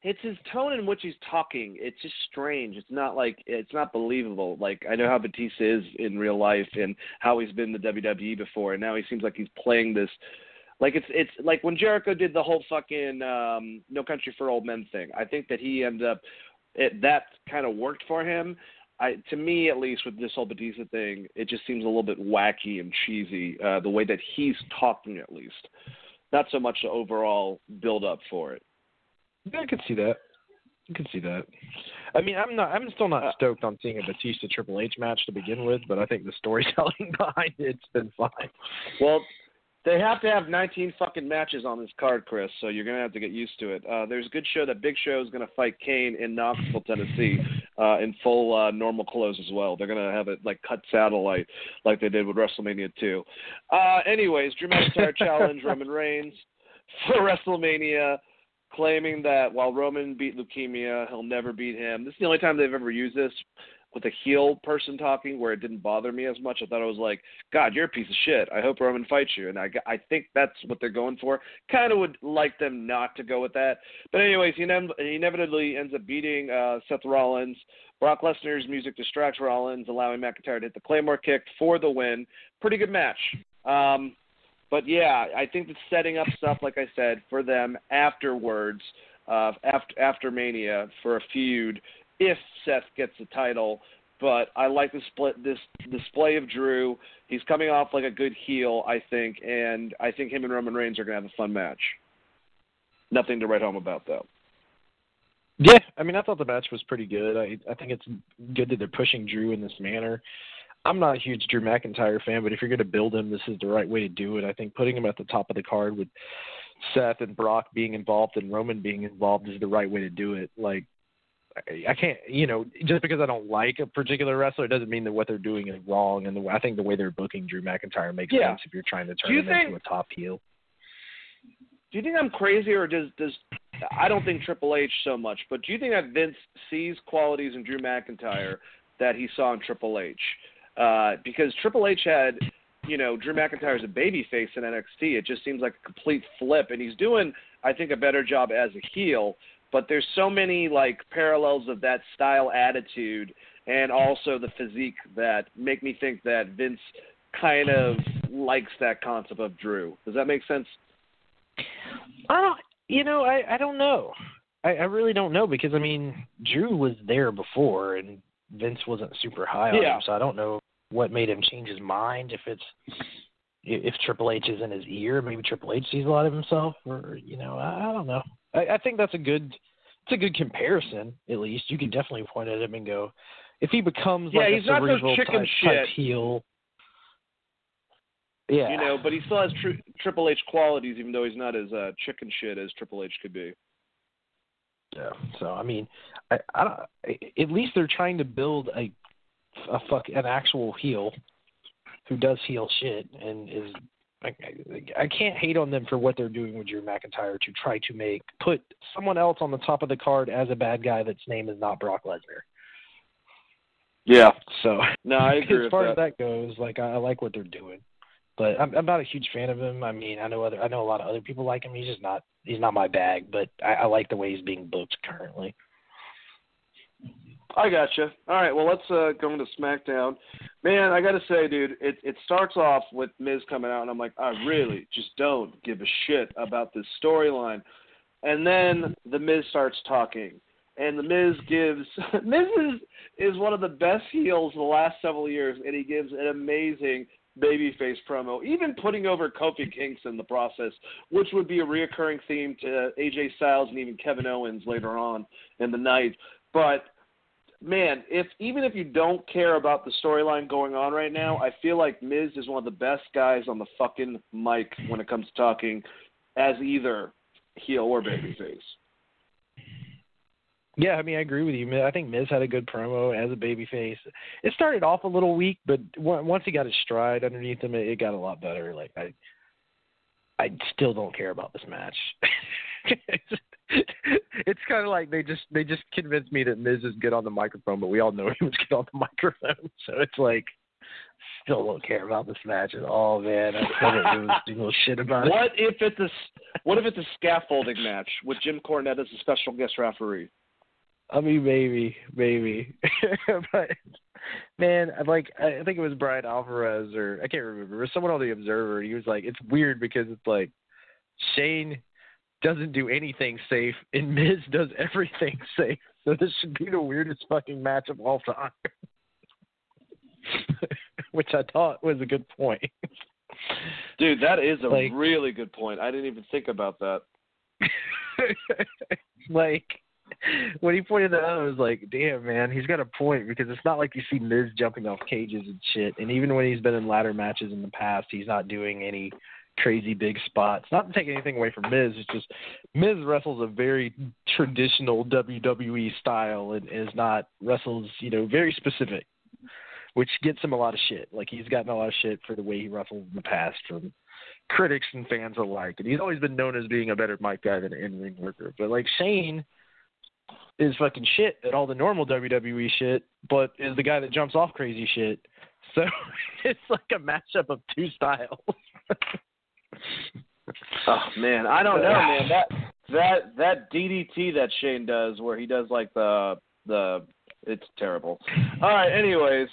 his tone in which he's talking. It's just strange. It's not like it's not believable. Like I know how Batista is in real life and how he's been in the WWE before, and now he seems like he's playing this. Like it's it's like when Jericho did the whole fucking um, No Country for Old Men thing. I think that he ended up it, that kind of worked for him. I, to me, at least, with this whole Batista thing, it just seems a little bit wacky and cheesy. Uh, the way that he's talking, at least, not so much the overall build up for it. I could see that. I could see that. I mean, I'm not. I'm still not Uh, stoked on seeing a Batista Triple H match to begin with, but I think the storytelling behind it's been fine. Well, they have to have 19 fucking matches on this card, Chris. So you're gonna have to get used to it. Uh, there's a good show that Big Show is gonna fight Kane in Knoxville, Tennessee, uh, in full uh, normal clothes as well. They're gonna have it like cut satellite, like they did with WrestleMania 2. Uh, anyways, Drew McIntyre challenge Roman Reigns for WrestleMania, claiming that while Roman beat leukemia, he'll never beat him. This is the only time they've ever used this with a heel person talking where it didn't bother me as much. I thought it was like, God, you're a piece of shit. I hope Roman fights you. And I, I think that's what they're going for. Kind of would like them not to go with that. But anyways, he, he inevitably ends up beating uh, Seth Rollins. Brock Lesnar's music distracts Rollins, allowing McIntyre to hit the Claymore kick for the win. Pretty good match. Um, but yeah, I think it's setting up stuff, like I said, for them afterwards, uh, after after Mania for a feud if Seth gets the title. But I like the split this display of Drew. He's coming off like a good heel, I think, and I think him and Roman Reigns are gonna have a fun match. Nothing to write home about though. Yeah, I mean, I thought the match was pretty good. I I think it's good that they're pushing Drew in this manner. I'm not a huge Drew McIntyre fan, but if you're going to build him, this is the right way to do it. I think putting him at the top of the card with Seth and Brock being involved and Roman being involved is the right way to do it. Like, I- can't, you know, just because I don't like a particular wrestler doesn't mean that what they're doing is wrong. And the, I think the way they're booking Drew McIntyre makes Yeah. sense if you're trying to turn him think- into a top heel. Do you think I'm crazy, or does does I don't think Triple H so much, but do you think that Vince sees qualities in Drew McIntyre that he saw in Triple H? Uh, because Triple H had, you know, Drew McIntyre as a babyface in NXT. It just seems like a complete flip, and he's doing, I think, a better job as a heel. But there's so many like parallels of that style attitude and also the physique that make me think that Vince kind of likes that concept of Drew. Does that make sense? I don't, you know, I I don't know. I, I really don't know because I mean, Drew was there before, and Vince wasn't super high on Yeah. him, so I don't know what made him change his mind. If it's if Triple H is in his ear, maybe Triple H sees a lot of himself, or you know, I, I don't know. I, I think that's a good, it's a good comparison. At least you can definitely point at him and go, if he becomes Yeah, like he's a not cerebral chicken type, shit. type heel. Yeah, You know, but he still has tr- Triple H qualities, even though he's not as uh, chicken shit as Triple H could be. Yeah. So I mean, I, I don't, at least they're trying to build a a fuck an actual heel who does heel shit and is. I, I I can't hate on them for what they're doing with Drew McIntyre to try to make put someone else on the top of the card as a bad guy that's name is not Brock Lesnar. Yeah. So no, I agree. as far that. as that goes, like I, I like what they're doing, but I'm, I'm not a huge fan of him. I mean, I know other I know a lot of other people like him. He's just not he's not my bag, but I, I like the way he's being booked currently. I gotcha. All right, well let's uh, go into SmackDown. Man, I gotta say, dude, it it starts off with Miz coming out, and I'm like, I really just don't give a shit about this storyline. And then the Miz starts talking, and the Miz gives Miz is is one of the best heels in the last several years, and he gives an amazing babyface promo, even putting over Kofi Kingston in the process, which would be a reoccurring theme to AJ Styles and even Kevin Owens later on in the night. But man, if even if you don't care about the storyline going on right now, I feel like Miz is one of the best guys on the fucking mic when it comes to talking as either heel or babyface. Yeah, I mean, I agree with you. I think Miz had a good promo as a babyface. It started off a little weak, but once he got his stride underneath him, it got a lot better. Like I, I still don't care about this match. it's kind of like they just they just convinced me that Miz is good on the microphone, but we all know he was good on the microphone. So it's like still don't care about this match at all, man. I still don't give a single shit about it. What if it's a what if it's a scaffolding match with Jim Cornette as a special guest referee? I mean, maybe, maybe, but man, like I think it was Brian Alvarez or I can't remember. It was someone on the Observer. He was like, it's weird because it's like Shane doesn't do anything safe and Miz does everything safe. So this should be the weirdest fucking match of all time. Which I thought was a good point. Dude, that is a like, really good point. I didn't even think about that. like when he pointed that out, I was like, damn, man, he's got a point because it's not like you see Miz jumping off cages and shit. And even when he's been in ladder matches in the past, he's not doing any crazy big spots. Not to take anything away from Miz, it's just Miz wrestles a very traditional WWE style and is not wrestles, you know, very specific, which gets him a lot of shit. Like he's gotten a lot of shit for the way he wrestled in the past from critics and fans alike. And he's always been known as being a better mic guy than an in-ring worker. But like Shane is fucking shit at all the normal WWE shit, but is the guy that jumps off crazy shit. So it's like a matchup of two styles. oh man, I don't know, man. That that that DDT that Shane does, where he does like the the it's terrible. All right. Anyways,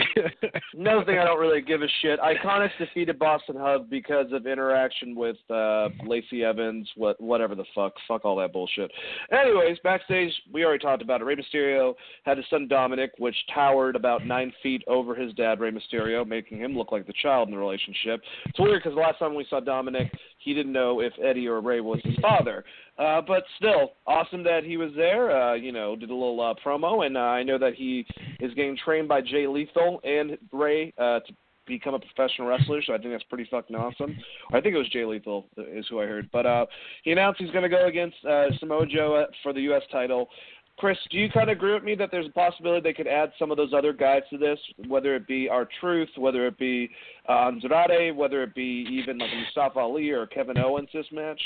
another thing I don't really give a shit. Iconics defeated Boston Hug because of interaction with uh, Lacey Evans. What whatever the fuck. Fuck all that bullshit. Anyways, backstage we already talked about it. Rey Mysterio had his son Dominic, which towered about nine feet over his dad Rey Mysterio, making him look like the child in the relationship. It's weird because the last time we saw Dominic, he didn't know if Eddie or Rey was his father. Uh, but still, awesome that he was there. Uh, you know, did a little uh, promo, and uh, I know that he is getting trained by Jay Lethal and Rey uh, to become a professional wrestler. So I think that's pretty fucking awesome. I think it was Jay Lethal is who I heard. But uh, he announced he's going to go against uh, Samoa Joe for the U.S. title. Chris, do you kind of agree with me that there's a possibility they could add some of those other guys to this, whether it be our truth, whether it be uh, Andrade, whether it be even like Mustafa Ali or Kevin Owens this match?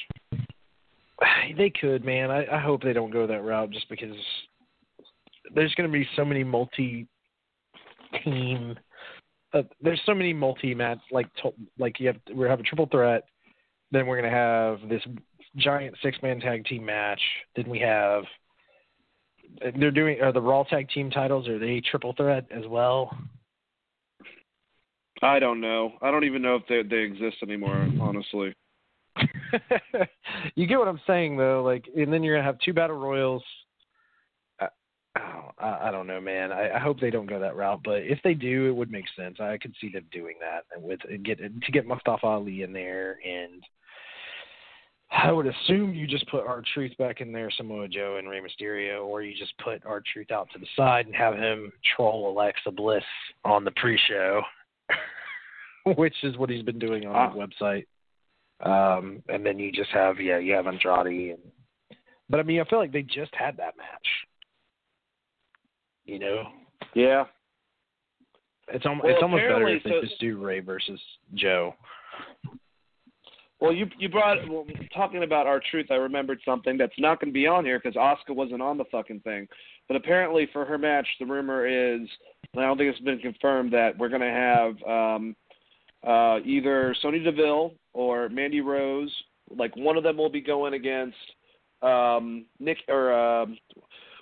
They could, man. I, I hope they don't go that route just because there's going to be so many multi team. Uh, there's so many multi match like like you have we have a triple threat, then we're going to have this giant six man tag team match. Then we have they're doing are the Raw tag team titles are they triple threat as well? I don't know. I don't even know if they they exist anymore, honestly. you get what I'm saying though, like, and then you're gonna have two battle royals. I, I, I don't know, man. I, I hope they don't go that route, but if they do, it would make sense. I could see them doing that and with and get to get Mustafa Ali in there, and I would assume you just put our truth back in there, Samoa Joe and Rey Mysterio, or you just put our truth out to the side and have him troll Alexa Bliss on the pre-show, which is what he's been doing on uh, his website. Um, and then you just have yeah, you have Andrade and but I mean I feel like they just had that match. You know? Yeah. It's almost well, it's almost better if they so, just do Rey versus Joe. Well, you you brought well, talking about R-Truth. I remembered something that's not going to be on here because Asuka wasn't on the fucking thing. But apparently, for her match, the rumor is, and I don't think it's been confirmed that we're going to have um, uh, either Sonya Deville or Mandy Rose. Like one of them will be going against um, Nick or uh,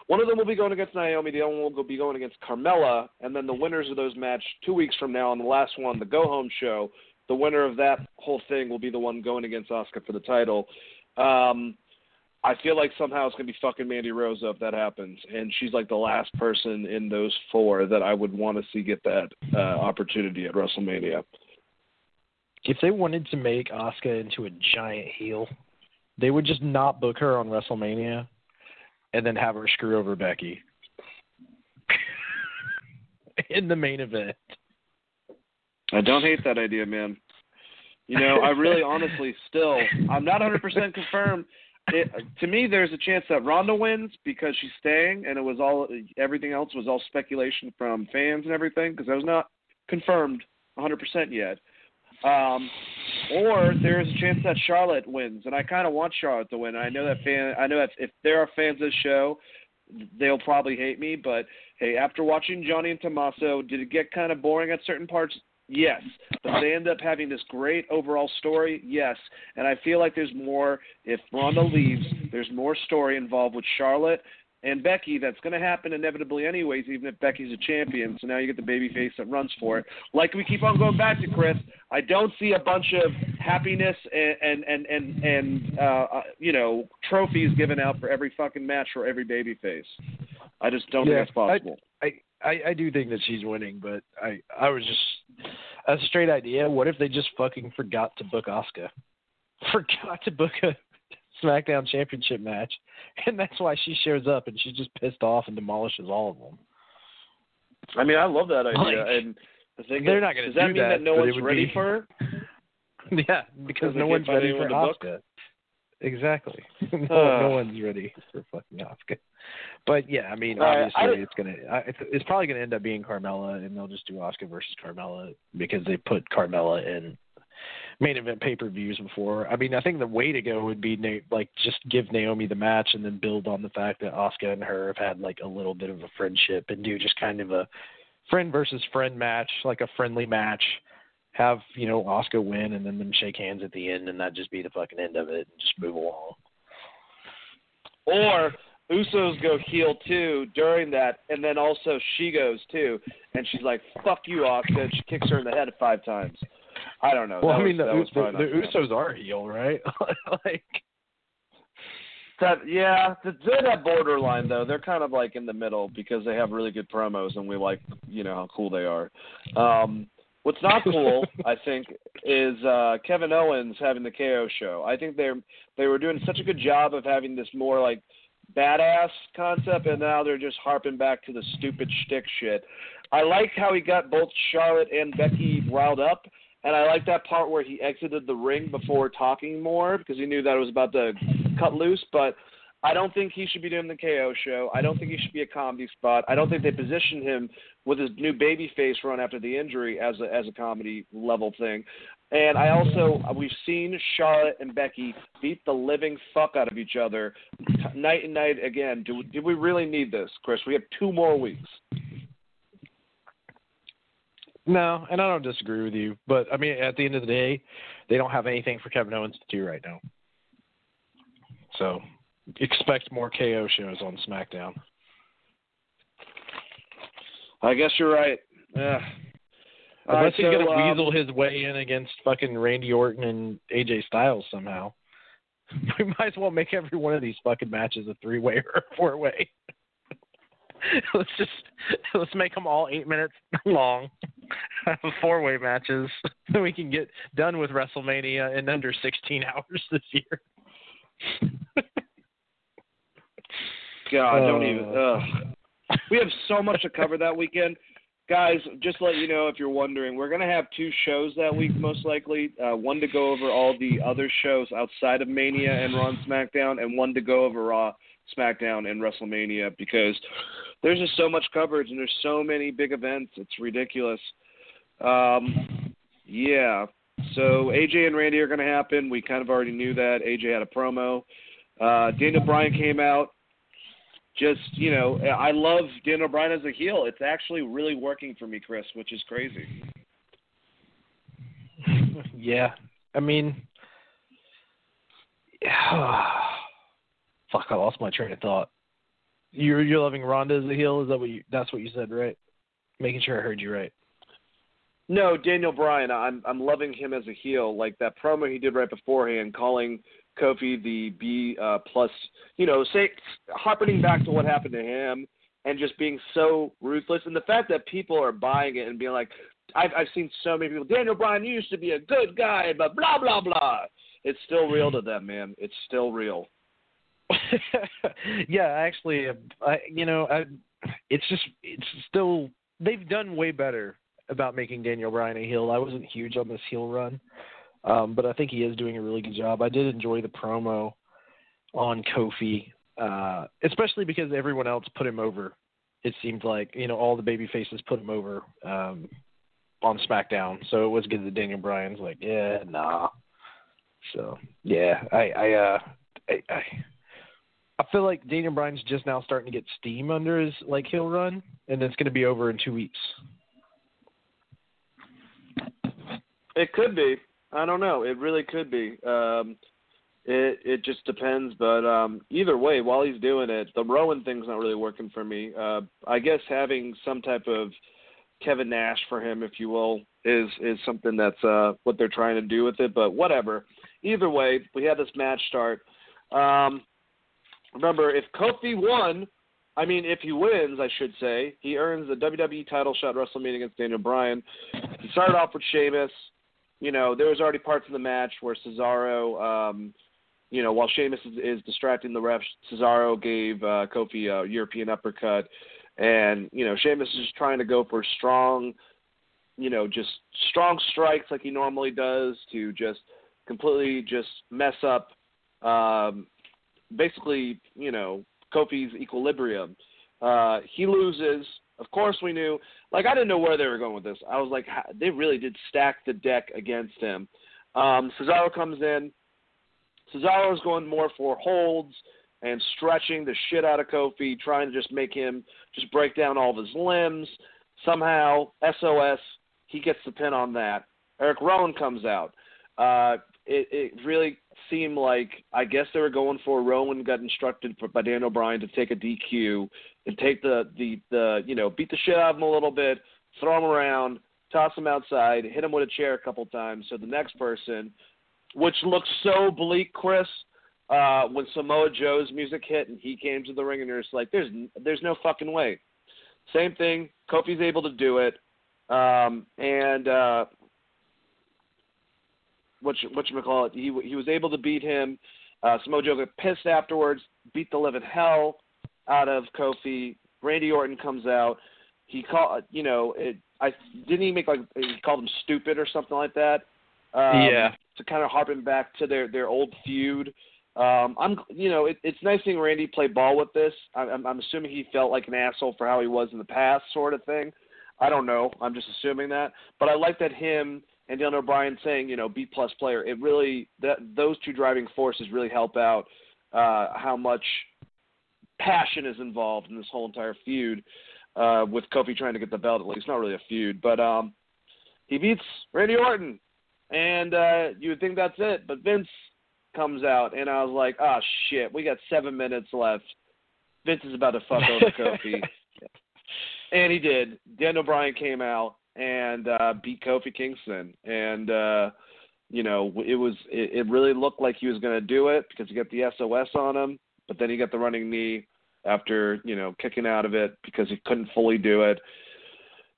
one of them will be going against Naomi. The other one will be going against Carmella, and then the winners of those match two weeks from now on the last one, the Go Home Show. The winner of that whole thing will be the one going against Asuka for the title. Um, I feel like somehow it's gonna be fucking Mandy Rose if that happens, and she's like the last person in those four that I would want to see get that uh, opportunity at WrestleMania. If they wanted to make Asuka into a giant heel, they would just not book her on WrestleMania and then have her screw over Becky in the main event. I don't hate that idea, man. You know, I really honestly still I'm not 100% confirmed. It, to me, there's a chance that Ronda wins because she's staying, and it was all everything else was all speculation from fans and everything because that was not confirmed 100% yet. Um, or there's a chance that Charlotte wins, and I kind of want Charlotte to win. I know that fan. I know that if there are fans of the show, they'll probably hate me. But hey, after watching Johnny and Tommaso, did it get kind of boring at certain parts? Yes. But they end up having this great overall story? Yes. And I feel like there's more, if Ronda leaves, there's more story involved with Charlotte and Becky that's going to happen inevitably anyways, even if Becky's a champion. So now you get the baby face that runs for it. Like we keep on going back to Chris, I don't see a bunch of happiness and and and and, uh, uh, you know trophies given out for every fucking match for every baby face. I just don't yeah, think that's possible. I, I I I do think that she's winning, but I I was just a straight idea. What if they just fucking forgot to book Asuka? Forgot to book a SmackDown Championship match, and that's why she shows up and she's just pissed off and demolishes all of them. I mean, I love that idea, Like, and the thing they're is, not gonna do that. does that mean that, that, no one's ready be- for her? Yeah, because Because no one's ready for to book? Asuka. Exactly. no, Uh. no one's ready for fucking Asuka. But yeah, I mean, obviously I- it's gonna it's, it's probably gonna end up being Carmella, and they'll just do Asuka versus Carmella because they put Carmella in main event pay per views before. I mean, I think the way to go would be Na- like just give Naomi the match and then build on the fact that Asuka and her have had like a little bit of a friendship and do just kind of a friend versus friend match, like a friendly match. Have you know Asuka win and then them shake hands at the end, and that just be the fucking end of it, and just move along. Or Usos go heel too during that, and then also she goes too, and she's like, "Fuck you, Asuka," and she kicks her in the head five times. I don't know. Well, That I mean, was, the, the, the. Usos are heel, right? like, That yeah, they're that borderline though. They're kind of like in the middle because they have really good promos, and we like you know how cool they are. Um, what's not cool, I think, is uh, Kevin Owens having the KO show. I think they're they were doing such a good job of having this more like badass concept, and now they're just harping back to the stupid shtick shit. I like how he got both Charlotte and Becky riled up, and I like that part where he exited the ring before talking more because he knew that it was about to cut loose. But I don't think he should be doing the KO show. I don't think he should be a comedy spot. I don't think they positioned him with his new baby face run after the injury as a as a comedy level thing. And I also we've seen Charlotte and Becky beat the living fuck out of each other night and night again. Do do we really need this, Chris? We have two more weeks. no, and I don't disagree with you, but I mean, at the end of the day, they don't have anything for Kevin Owens to do right now. So, expect more KO shows on SmackDown. I guess you're right. Yeah. Unless right, he's so, gonna um, weasel his way in against fucking Randy Orton and AJ Styles somehow. We might as well make every one of these fucking matches a three way or a four way. let's just let's make them all eight minutes long. Four way matches. Then we can get done with WrestleMania in under sixteen hours this year. God, don't Uh. even. Ugh. We have so much to cover that weekend. Guys, just to let you know if you're wondering, we're going to have two shows that week, most likely. Uh, one to go over all the other shows outside of Mania and Raw and SmackDown, and one to go over Raw, SmackDown, and WrestleMania because there's just so much coverage and there's so many big events. It's ridiculous. Um, yeah. So AJ and Randy are going to happen. We kind of already knew that. AJ had a promo. Uh, Daniel Bryan came out. Just you know, I love Daniel Bryan as a heel. It's actually really working for me, Chris, which is crazy. yeah, I mean, fuck, I lost my train of thought. You're you're loving Ronda as a heel. Is that what you? That's what you said, right? Making sure I heard you right. No, Daniel Bryan. I'm I'm loving him as a heel. Like that promo he did right beforehand, calling Kofi the B uh, plus. You know, say harping back to what happened to him, and just being so ruthless. And the fact that people are buying it and being like, I've I've seen so many people. Daniel Bryan used to be a good guy, but blah blah blah. It's still real to them, man. It's still real. yeah, actually, I you know, I, it's just it's still they've done way better about making Daniel Bryan a heel. I wasn't huge on this heel run, um, but I think he is doing a really good job. I did enjoy the promo on Kofi, uh, especially because everyone else put him over. It seemed like you know all the baby faces put him over um, on SmackDown, so it was good that Daniel Bryan's like, yeah, nah. So yeah, I I uh, I, I I feel like Daniel Bryan's just now starting to get steam under his like heel run, and it's going to be over in two weeks. It could be. I don't know. It really could be. Um, it it just depends. But um, either way, while he's doing it, the Rowan thing's not really working for me. Uh, I guess having some type of Kevin Nash for him, if you will, is is something that's uh, what they're trying to do with it. But whatever. Either way, we had this match start. Um, remember, if Kofi won, I mean, if he wins, I should say, he earns the WWE title shot WrestleMania against Daniel Bryan. He started off with Sheamus. You know, there was already parts of the match where Cesaro, um, you know, while Sheamus is, is distracting the refs, Cesaro gave uh, Kofi a European uppercut. And, you know, Sheamus is trying to go for strong, you know, just strong strikes like he normally does to just completely just mess up um, basically, you know, Kofi's equilibrium. Uh, he loses. Of course, we knew. Like, I didn't know where they were going with this. I was like, they really did stack the deck against him. Um, Cesaro comes in. Cesaro is going more for holds and stretching the shit out of Kofi, trying to just make him just break down all of his limbs. Somehow, SOS, he gets the pin on that. Eric Rowan comes out. Uh, it, it really seemed like I guess they were going for Rowan got instructed by Daniel Bryan to take a DQ and take the the the you know beat the shit out of him a little bit, throw him around, toss him outside, hit him with a chair a couple times. So the next person, which looks so bleak, Chris, uh, when Samoa Joe's music hit and he came to the ring and just like, there's there's no fucking way. Same thing. Kofi's able to do it, um, and uh, what you, what you call it. He he was able to beat him. Uh, Samoa Joe got pissed afterwards, beat the living hell out of Kofi. Randy Orton comes out. He called, you know, it, I didn't he make like he called him stupid or something like that. Um, yeah. To kind of harping back to their their old feud. Um, I'm, you know, it, it's nice seeing Randy play ball with this. I'm, I'm assuming he felt like an asshole for how he was in the past, sort of thing. I don't know. I'm just assuming that. But I like that him and Daniel Bryan saying, you know, B plus player. It really that those two driving forces really help out uh, how much passion is involved in this whole entire feud uh, with Kofi trying to get the belt. At least not really a feud, but um, he beats Randy Orton, and uh, you would think that's it. But Vince comes out, and I was like, oh shit, we got seven minutes left. Vince is about to fuck over Kofi. And he did. Daniel Bryan came out and uh, beat Kofi Kingston, and uh, you know it was it, it really looked like he was going to do it because he got the SOS on him, but then he got the running knee after you know kicking out of it because he couldn't fully do it.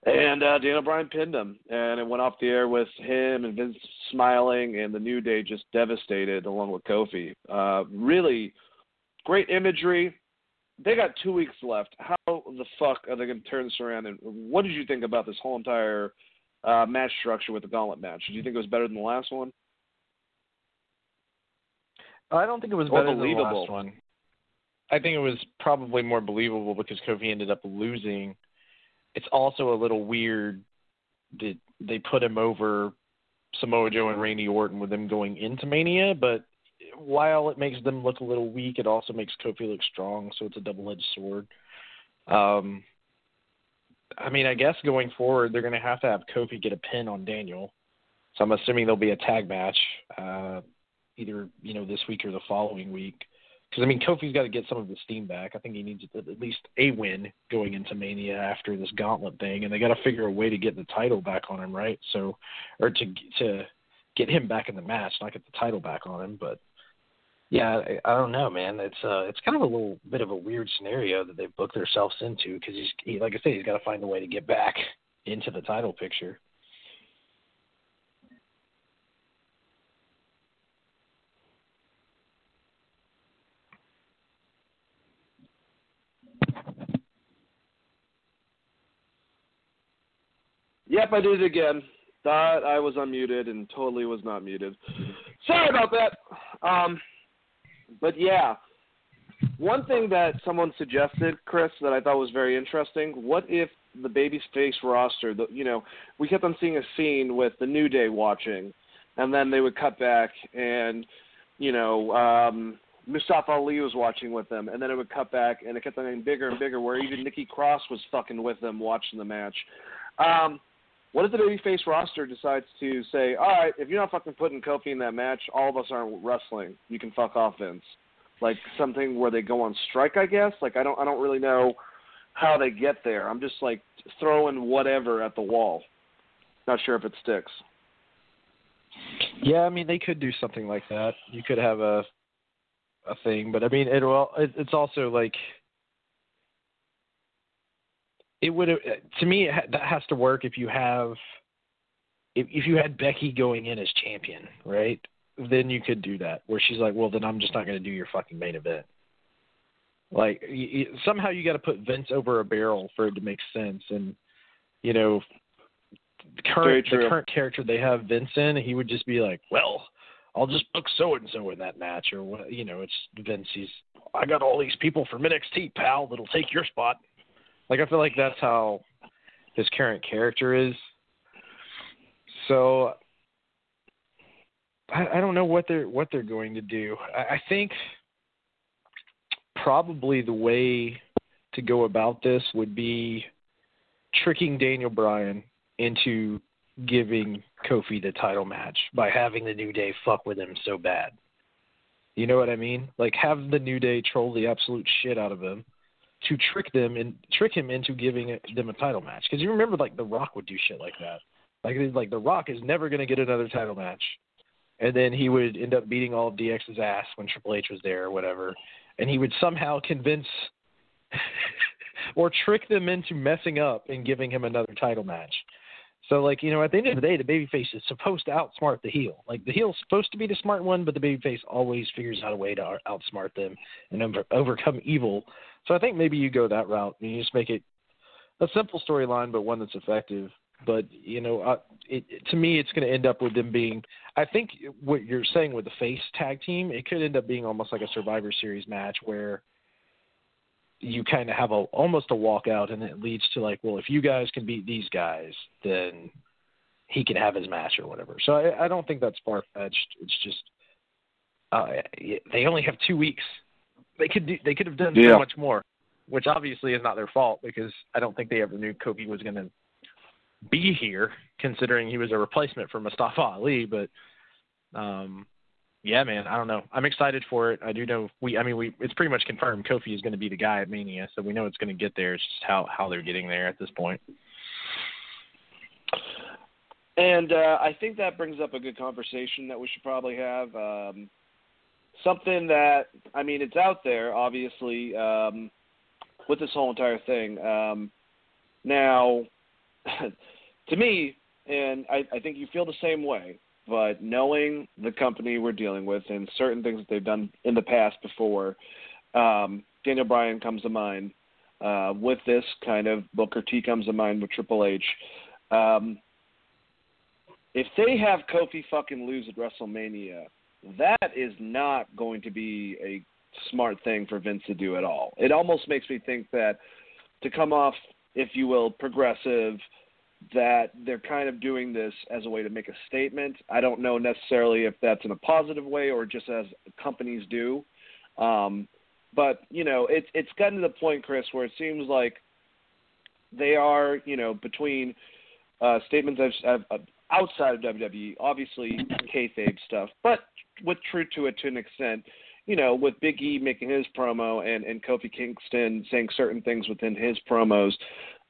And uh, Bryan pinned him, and it went off the air with him and Vince smiling, and the New Day just devastated along with Kofi. Uh, really great imagery they got two weeks left. How the fuck are they going to turn this around? And what did you think about this whole entire uh, match structure with the gauntlet match? Did you think it was better than the last one? I don't think it was or better believable. than the last one. I think it was probably more believable because Kofi ended up losing. It's also a little weird that they put him over Samoa Joe and Randy Orton with them going into Mania, but while it makes them look a little weak, it also makes Kofi look strong, so it's a double-edged sword. Um, I mean, I guess going forward, they're going to have to have Kofi get a pin on Daniel. So I'm assuming there'll be a tag match, uh, either you know this week or the following week. Because I mean, Kofi's got to get some of his steam back. I think he needs at least a win going into Mania after this gauntlet thing, and they got to figure a way to get the title back on him, right? So, or to to get him back in the match, not get the title back on him. But yeah, I, I don't know, man. It's uh, it's kind of a little bit of a weird scenario that they've booked themselves into because he's, he, like I said, he's got to find a way to get back into the title picture. Yep, I did it again. Thought I was unmuted and totally was not muted. Sorry about that. Um, but yeah, one thing that someone suggested, Chris, that I thought was very interesting. What if the babyface roster, the, you know, we kept on seeing a scene with the New Day watching, and then they would cut back and, you know, um, Mustafa Ali was watching with them, and then it would cut back, and it kept on getting bigger and bigger, where even Nikki Cross was fucking with them watching the match. Um, what if the babyface roster decides to say, all right, if you're not fucking putting Kofi in that match, all of us aren't wrestling. You can fuck off, Vince. Like something where they go on strike, I guess. Like I don't, I don't really know how they get there. I'm just like throwing whatever at the wall. Not sure if it sticks. Yeah, I mean they could do something like that. You could have a a thing, but I mean it well it, it's also like it would have uh, to me that has to work if you have if if you had Becky going in as champion, right? Then you could do that where she's like, "Well, then I'm just not going to do your fucking main event." Like you, somehow you got to put Vince over a barrel for it to make sense, and you know, the current the current character they have Vince in, he would just be like, "Well, I'll just book so and so in that match," or what? You know, it's Vince. He's I got all these people from NXT, pal, that'll take your spot. Like I feel like that's how his current character is. So I, I don't know what they're what they're going to do. I, I think probably the way to go about this would be tricking Daniel Bryan into giving Kofi the title match by having the New Day fuck with him so bad. You know what I mean? Like have the New Day troll the absolute shit out of him to trick them and trick him into giving them a title match. Because you remember, like The Rock would do shit like that. Like like The Rock is never going to get another title match, and then he would end up beating all of DX's ass when Triple H was there or whatever, and he would somehow convince or trick them into messing up and giving him another title match. So like you know, at the end of the day, the babyface is supposed to outsmart the heel. Like the heel's supposed to be the smart one, but the babyface always figures out a way to outsmart them and over, overcome evil. So I think maybe you go that route and you just make it a simple storyline, but one that's effective. But you know, uh, it, to me, it's going to end up with them being. I think what you're saying with the face tag team, it could end up being almost like a Survivor Series match where you kind of have a almost a walkout, and it leads to like, well, if you guys can beat these guys, then he can have his match or whatever. So I, I don't think that's far fetched. It's just uh, they only have two weeks. They could do, they could have done yeah. so much more, which obviously is not their fault because I don't think they ever knew Kofi was going to be here, considering he was a replacement for Mustafa Ali. But um, yeah, man, I don't know. I'm excited for it. I do know we. I mean, we. It's pretty much confirmed Kofi is going to be the guy at Mania, so we know it's going to get there. It's just how how they're getting there at this point. And uh, I think that brings up a good conversation that we should probably have. Um, something that I mean, it's out there, obviously, um, with this whole entire thing. Um, now, to me, and I, I think you feel the same way but knowing the company we're dealing with and certain things that they've done in the past before, um, Daniel Bryan comes to mind. Uh, with this kind of Booker T comes to mind with Triple H. Um, if they have Kofi fucking lose at WrestleMania, that is not going to be a smart thing for Vince to do at all. It almost makes me think that to come off, if you will, progressive, that they're kind of doing this as a way to make a statement. I don't know necessarily if that's in a positive way or just as companies do. Um, but you know, it's it's gotten to the point, Chris, where it seems like they are, you know, between uh, statements of, of, outside of WWE, obviously kayfabe stuff, but with true to it to an extent. You know, with Big E making his promo and and Kofi Kingston saying certain things within his promos,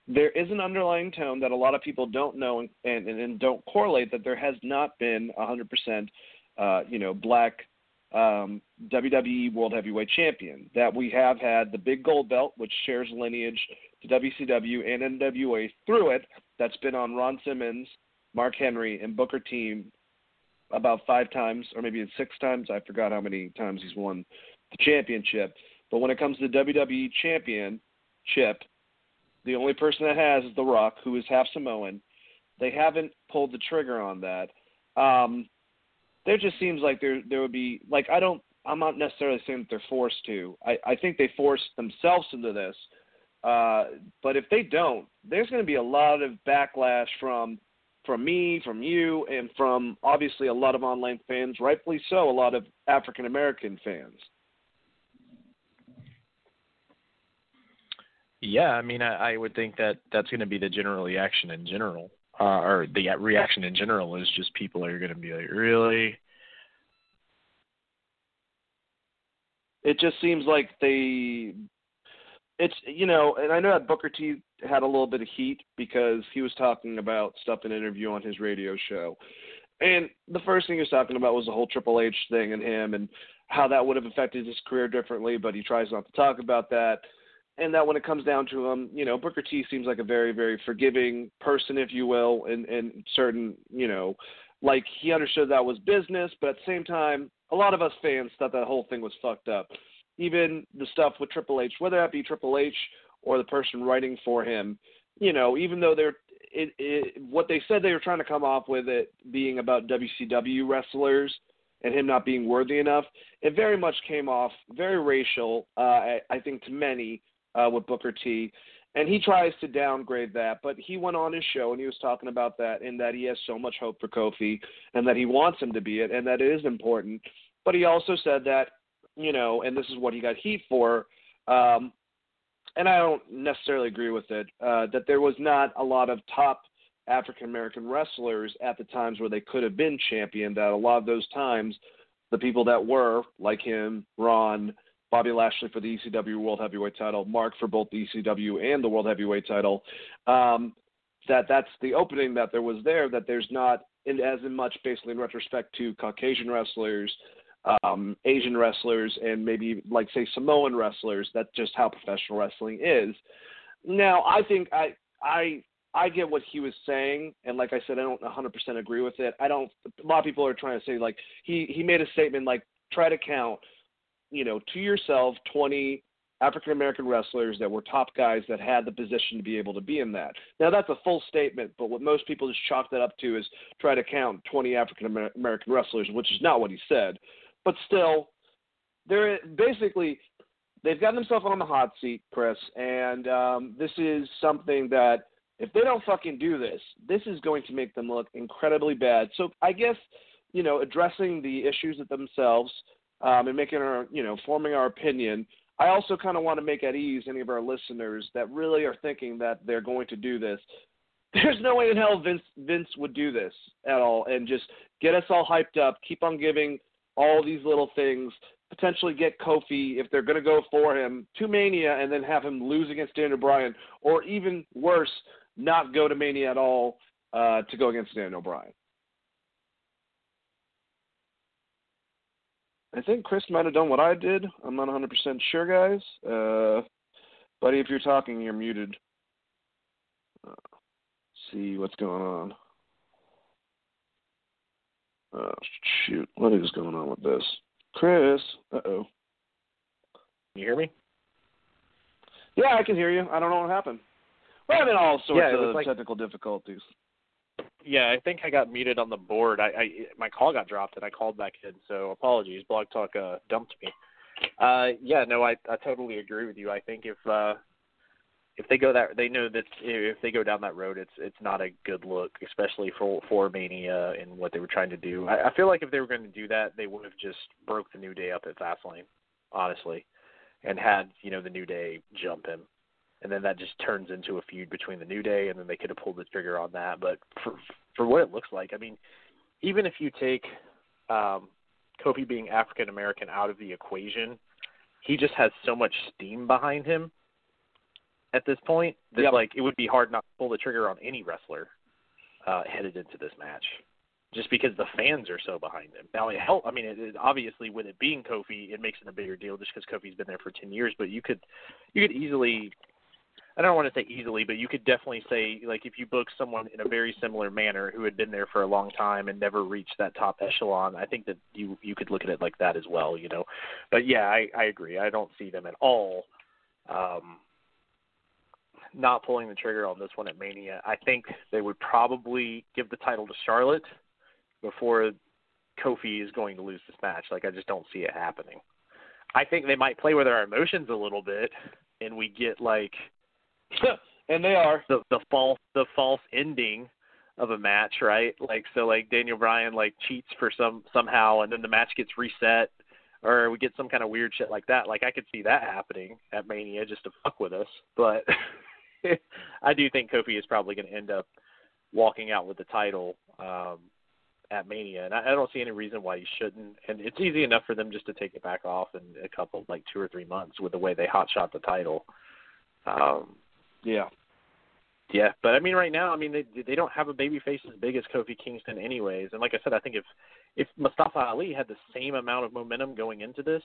there is an underlying tone that a lot of people don't know and and, and don't correlate that there has not been 100%, uh, you know, black um, WWE World Heavyweight Champion. That we have had the big gold belt, which shares lineage to WCW and NWA through it. That's been on Ron Simmons, Mark Henry, and Booker T about five times, or maybe it's six times. I forgot how many times he's won the championship. But when it comes to the WWE Championship, the only person that has is The Rock, who is half Samoan. They haven't pulled the trigger on that. Um, there just seems like there there would be like I don't I'm not necessarily saying that they're forced to. I, I think they force themselves into this. Uh, but if they don't, there's going to be a lot of backlash from from me, from you, and from obviously a lot of online fans, rightfully so, a lot of African American fans. Yeah, I mean, I, I would think that that's going to be the general reaction in general uh, or the reaction in general is just people are going to be like, really? It just seems like they, it's you know, and I know that Booker T had a little bit of heat because he was talking about stuff in an interview on his radio show, and the first thing he was talking about was the whole Triple H thing and him and how that would have affected his career differently, but he tries not to talk about that and that when it comes down to him, you know, Booker T seems like a very, very forgiving person, if you will, and, and certain, you know, like he understood that was business, but at the same time, a lot of us fans thought that whole thing was fucked up. Even the stuff with Triple H, whether that be Triple H or the person writing for him, you know, even though they're it, it, what they said they were trying to come off with it being about WCW wrestlers and him not being worthy enough, it very much came off very racial. Uh, I, I think to many, uh, with Booker T. And he tries to downgrade that, but he went on his show and he was talking about that and that he has so much hope for Kofi and that he wants him to be it and that it is important. But he also said that, you know, and this is what he got heat for, um, and I don't necessarily agree with it, uh, that there was not a lot of top African American wrestlers at the times where they could have been champion, that a lot of those times the people that were, like him, Ron, Bobby Lashley for the ECW World Heavyweight title, Mark for both the ECW and the World Heavyweight title. Um, that that's the opening that there was there. That there's not in, as in much basically in retrospect to Caucasian wrestlers, um, Asian wrestlers, and maybe like say Samoan wrestlers. That's just how professional wrestling is. Now I think I I I get what he was saying, and like I said, I don't 100% agree with it. I don't. A lot of people are trying to say like he he made a statement like try to count you know, to yourself 20 African American wrestlers that were top guys that had the position to be able to be in that. Now that's a full statement, but what most people just chalk that up to is try to count 20 African American wrestlers, which is not what he said. But still, they're basically they've gotten themselves on the hot seat, Chris, and um, this is something that if they don't fucking do this, this is going to make them look incredibly bad. So I guess you know addressing the issues of themselves um, and making our, you know, forming our opinion. I also kind of want to make at ease any of our listeners that really are thinking that they're going to do this. There's no way in hell Vince Vince would do this at all and just get us all hyped up, keep on giving all these little things, potentially get Kofi if they're going to go for him to Mania and then have him lose against Daniel Bryan, or even worse, not go to Mania at all uh, to go against Daniel Bryan. I think Chris might have done what I did. I'm not 100% sure, guys. Uh, buddy, if you're talking, you're muted. Uh, see what's going on. Oh, shoot. What is going on with this? Chris. Uh oh. You hear me? Yeah, I can hear you. I don't know what happened. We're having all sorts yeah, of like, technical difficulties yeah, I think I got muted on the board. I, I my call got dropped and I called back in, so apologies. Blog Talk uh, dumped me. Uh, yeah, no, I I totally agree with you. I think if uh, if they go that they know that if they go down that road it's it's not a good look especially for for mania and what they were trying to do. I, I feel like if they were going to do that they would have just broke the new day up at fastlane honestly and had you know the new day jump him. And then that just turns into a feud between the new day and then they could have pulled the trigger on that. But for for what it looks like i mean even if you take um kofi being african american out of the equation he just has so much steam behind him at this point that Yep. like it would be hard not to pull the trigger on any wrestler uh, headed into this match, just because the fans are so behind him. Now it help. I mean, it, it, obviously with it being Kofi, it makes it a bigger deal just because Kofi's been there for ten years. But you could you could easily. I don't want to say easily, but you could definitely say like if you book someone in a very similar manner who had been there for a long time and never reached that top echelon, I think that you you could look at it like that as well, you know. But yeah, I, I agree. I don't see them at all um, not pulling the trigger on this one at Mania. I think they would probably give the title to Charlotte before Kofi is going to lose this match. Like I just don't see it happening. I think they might play with our emotions a little bit, and we get like and they are. the the false the false ending of a match, right? Like so like Daniel Bryan like cheats for some somehow and then the match gets reset or we get some kind of weird shit like that. Like I could see that happening at Mania just to fuck with us. But I do think Kofi is probably going to end up walking out with the title um at Mania, and I, I don't see any reason why he shouldn't. And it's easy enough for them just to take it back off in a couple, like two or three months, with the way they hot shot the title. Um, Yeah. Yeah, but I mean, right now, I mean, they they don't have a baby face as big as Kofi Kingston, anyways. And like I said, I think if if Mustafa Ali had the same amount of momentum going into this,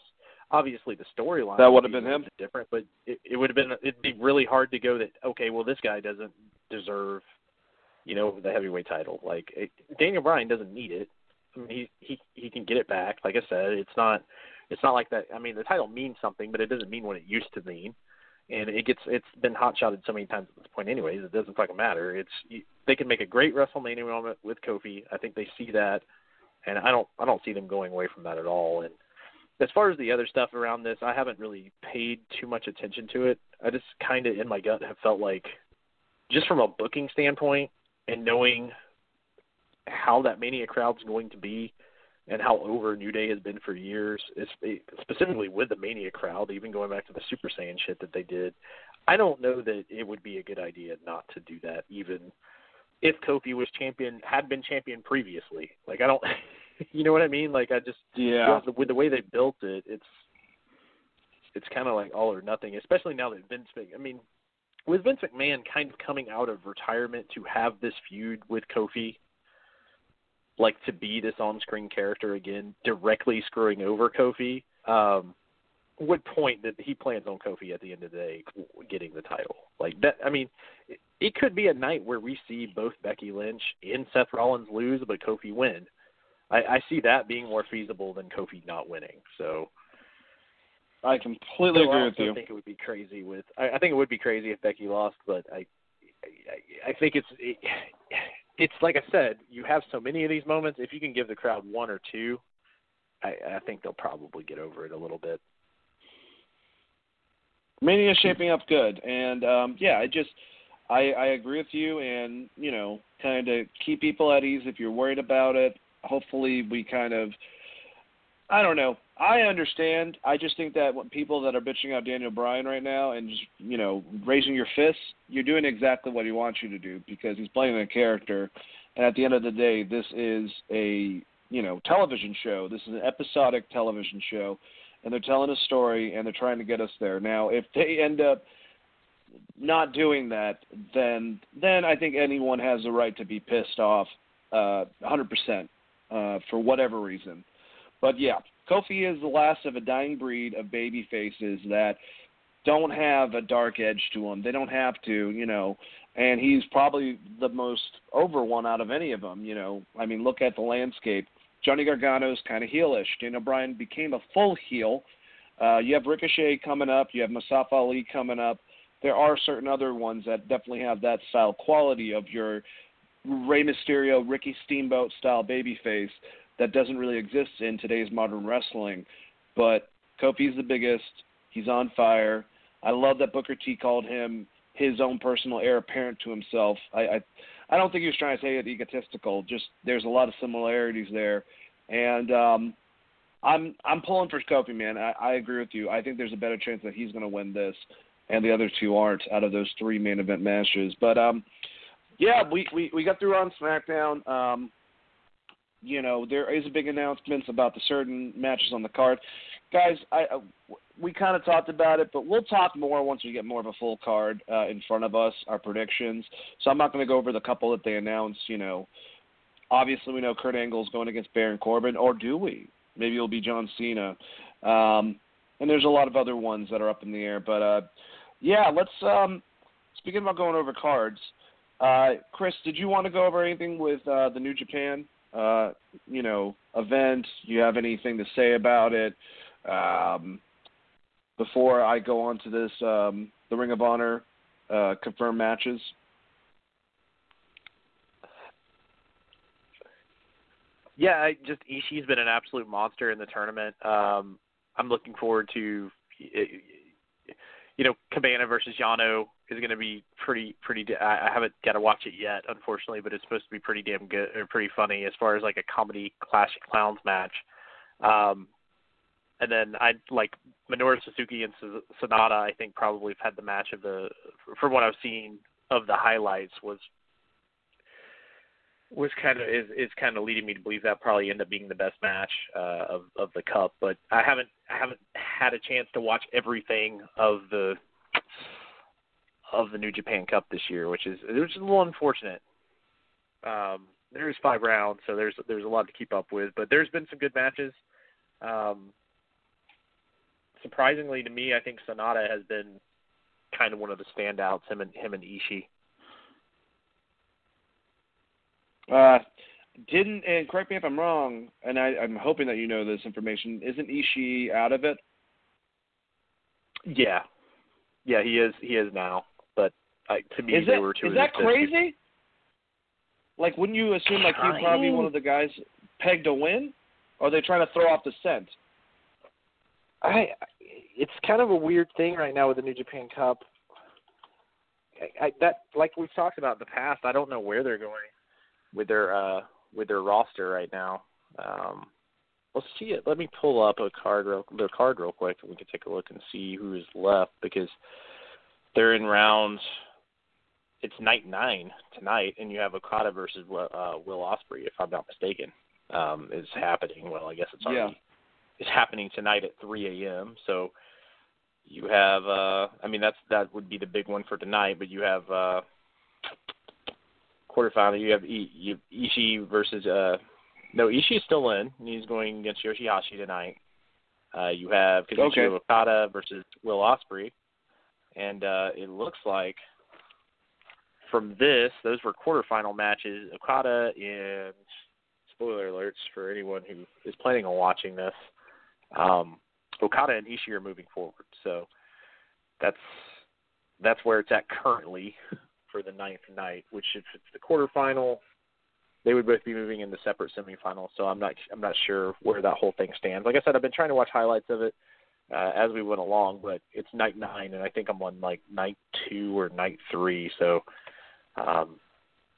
obviously the storyline That would have been him. different. But it, it would have been it'd be really hard to go that okay, well, this guy doesn't deserve, you know, the heavyweight title. Like it, Daniel Bryan doesn't need it. I mean, he he he can get it back. Like I said, it's not it's not like that. I mean, the title means something, but it doesn't mean what it used to mean and it gets it's been hot shotted so many times at this point anyways it doesn't fucking matter. It's you, they can make a great wrestlemania moment with kofi. I think they see that. And i don't i don't see them going away from that at all. And as far as the other stuff around this i haven't really paid too much attention to it. I just kind of in my gut have felt like just from a booking standpoint and knowing how that mania crowd's going to be and how over New Day has been for years, specifically with the Mania crowd, even going back to the Super Saiyan shit that they did. I don't know that it would be a good idea not to do that, even if Kofi was champion, had been champion previously. Like I don't, you know what I mean? Like I just, Yeah. with the way they built it, it's it's kind of like all or nothing. Especially now that Vince, I mean, with Vince McMahon kind of coming out of retirement to have this feud with Kofi like to be this on-screen character again, directly screwing over Kofi, um, would point that he plans on Kofi at the end of the day getting the title. Like that, I mean, it, it could be a night where we see both Becky Lynch and Seth Rollins lose, but Kofi win. I, I see that being more feasible than Kofi not winning. So I completely so I agree with you. I think it would be crazy with. I, I think it would be crazy if Becky lost, but I, I, I think it's. It, it's like I said, you have so many of these moments. If you can give the crowd one or two, I, I think they'll probably get over it a little bit. Mania is shaping up good, and um, yeah, I just I, I agree with you, and you know, kind of keep people at ease if you're worried about it. Hopefully, we kind of I don't know. I understand. I just think that when people that are bitching out Daniel Bryan right now and just you know raising your fists, you're doing exactly what he wants you to do because he's playing a character, and at the end of the day, this is a you know television show. This is an episodic television show and they're telling a story and they're trying to get us there. Now, if they end up not doing that, then then I think anyone has the right to be pissed off, uh, 100% uh, for whatever reason. But yeah, Kofi is the last of a dying breed of baby faces that don't have a dark edge to them. They don't have to, you know. And he's probably the most over one out of any of them. You know, I mean, look at the landscape. Johnny Gargano's kind of heelish. Daniel Bryan became a full heel. Uh, you have Ricochet coming up. You have Mustafa Ali coming up. There are certain other ones that definitely have that style quality of your Rey Mysterio, Ricky Steamboat style babyface that doesn't really exist in today's modern wrestling. But Kofi's the biggest. He's on fire. I love that Booker T called him his own personal heir apparent to himself. I, I I don't think he was trying to say it egotistical. Just there's a lot of similarities there, and um, I'm I'm pulling for Kofi, man. I, I agree with you. I think there's a better chance that he's going to win this, and the other two aren't out of those three main event matches. But um, yeah, we we we got through on SmackDown. Um, you know, there is a big announcements about the certain matches on the card. Guys, I we kind of talked about it, but we'll talk more once we get more of a full card uh, in front of us, our predictions. So I'm not going to go over the couple that they announced. You know, obviously we know Kurt Angle's going against Baron Corbin, or do we? Maybe it'll be John Cena. Um, and there's a lot of other ones that are up in the air. But uh, yeah, let's. Um, speaking about going over cards, uh, Chris, did you want to go over anything with uh, the New Japan, uh, you know, event? You have anything to say about it? Um, before I go on to this, um, the Ring of Honor uh, confirmed matches. Yeah, I just Ishii's been an absolute monster in the tournament. Um, I'm looking forward to, you know, Cabana versus Yano is going to be pretty pretty. I haven't got to watch it yet, unfortunately, but it's supposed to be pretty damn good or pretty funny as far as like a comedy classic clowns match. Um, and then I like Minoru Suzuki and Sanada. I think probably have had the match of the, from what I've seen of the highlights, was was kind of is is kind of leading me to believe that probably end up being the best match uh, of of the cup. But I haven't I haven't had a chance to watch everything of the of the New Japan Cup this year, which is which is a little unfortunate. Um, there's five rounds, so there's there's a lot to keep up with. But there's been some good matches. Um, surprisingly to me, I think Sanada has been kind of one of the standouts. Him and him and Ishii. Uh, didn't and correct me if I'm wrong, and I, I'm hoping that you know this information. Isn't Ishii out of it? Yeah, yeah, he is. He is now. But uh, to me, is they it, were two. Is that crazy? Like, wouldn't you assume like he's probably one of the guys pegged to win? Or are they trying to throw off the scent? I. It's kind of a weird thing right now with the New Japan Cup. I, I, that, like we've talked about in the past, I don't know where they're going with their uh with their roster right now. Um, let's see it. Let me pull up a card real, their card real quick, and we can take a look and see who's left because they're in rounds. It's night nine tonight, and you have Okada versus uh, Will Ospreay, if I'm not mistaken, um, is happening. Well, I guess it's already yeah. it's happening tonight at 3 a.m. So you have, uh, I mean, that's that would be the big one for tonight, but you have. Uh, quarterfinal. You have I, you Ishii versus uh no Ishii is still in. He's going against Yoshihashi tonight. Uh, you have Kazuchika okay. Okada versus Will Ospreay, and uh, it looks like from this those were quarterfinal matches. Okada and spoiler alerts for anyone who is planning on watching this. Um, Okada and Ishii are moving forward, so that's that's where it's at currently for the ninth night, which if it's the quarterfinal, they would both be moving into separate semifinals. So I'm not I'm not sure where that whole thing stands. Like I said, I've been trying to watch highlights of it uh, as we went along, but it's night nine, and I think I'm on like night two or night three. So um,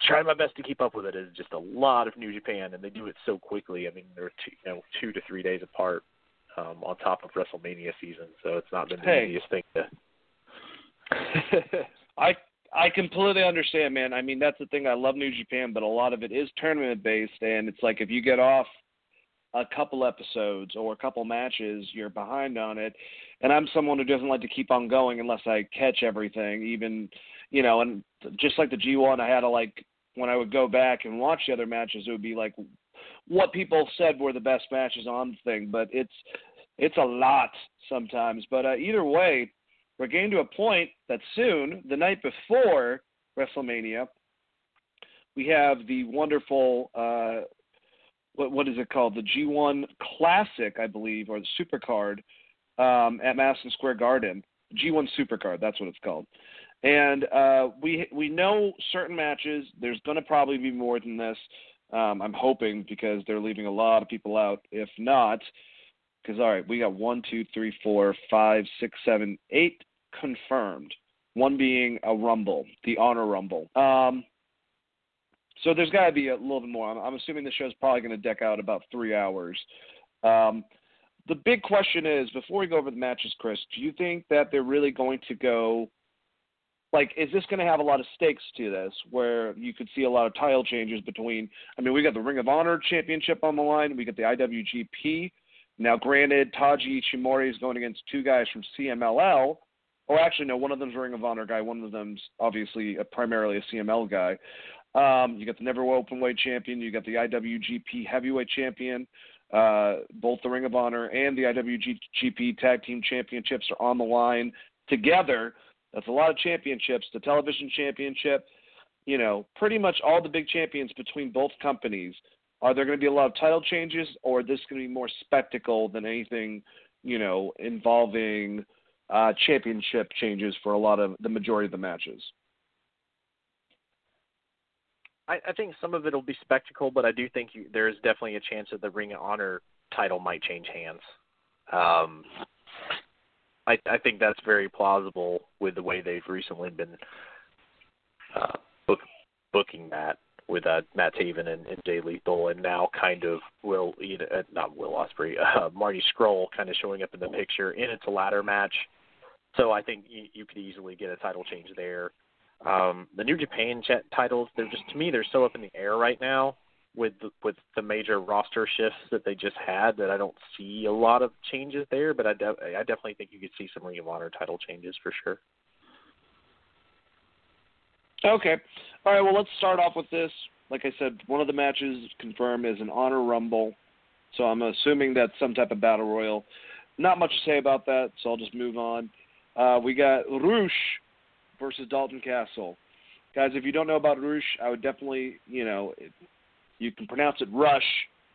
trying my best to keep up with it is just a lot of New Japan, and they do it so quickly. I mean, they're two, you know two to three days apart um, on top of WrestleMania season, so it's not been the hey. easiest thing to. I I completely understand, man. I mean, that's the thing. I love New Japan, but a lot of it is tournament based, and it's like if you get off a couple episodes or a couple matches, you're behind on it. And I'm someone who doesn't like to keep on going unless I catch everything, even you know. And just like the G1, I had to like when I would go back and watch the other matches, it would be like what people said were the best matches on the thing, but it's it's a lot sometimes. But uh, either way, we're getting to a point that soon, the night before WrestleMania, we have the wonderful uh, what what is it called? The G1 Classic, I believe, or the Supercard um, at Madison Square Garden. G1 Supercard, that's what it's called. And uh, we we know certain matches. There's going to probably be more than this. Um, I'm hoping because they're leaving a lot of people out. If not, because all right, we got one, two, three, four, five, six, seven, eight confirmed. one being a Rumble, the Honor Rumble. Um, so there's got to be a little bit more. I'm, I'm assuming the show's probably going to deck out about three hours. Um, the big question is, before we go over the matches, Chris, do you think that they're really going to go? Like, is this going to have a lot of stakes to this, where you could see a lot of title changes between? I mean, we got the Ring of Honor Championship on the line, we got the IWGP. Now, granted, Taiji Ishimori is going against two guys from CMLL. Or actually, no, one of them's a Ring of Honor guy, one of them's obviously a, primarily a CML guy. Um, you got the Never Openweight champion, you got the IWGP Heavyweight champion. Uh, both the Ring of Honor and the IWGP Tag Team Championships are on the line together. That's a lot of championships. The television championship, you know, pretty much all the big champions between both companies. Are there going to be a lot of title changes, or is this going to be more spectacle than anything, you know, involving uh, championship changes for a lot of the majority of the matches? I, I think some of it will be spectacle, but I do think you, there is definitely a chance that the Ring of Honor title might change hands. Um, I, I think that's very plausible with the way they've recently been uh, book, booking that with uh, Matt Taven and, and Jay Lethal, and now kind of Will, you know, uh, not Will Ospreay, uh, Marty Scurll kind of showing up in the picture, and it's a ladder match. So I think you, you could easily get a title change there. Um, the New Japan jet titles, they're just to me they're so up in the air right now with the, with the major roster shifts that they just had that I don't see a lot of changes there. But I, de- I definitely think you could see some Ring of Honor title changes for sure. Okay, all right. Well, let's start off with this. Like I said, one of the matches confirmed is an Honor Rumble, so I'm assuming that's some type of battle royal. Not much to say about that, so I'll just move on. Uh, we got Rush versus Dalton Castle. Guys, if you don't know about Rush, I would definitely, you know, it, you can pronounce it Rush,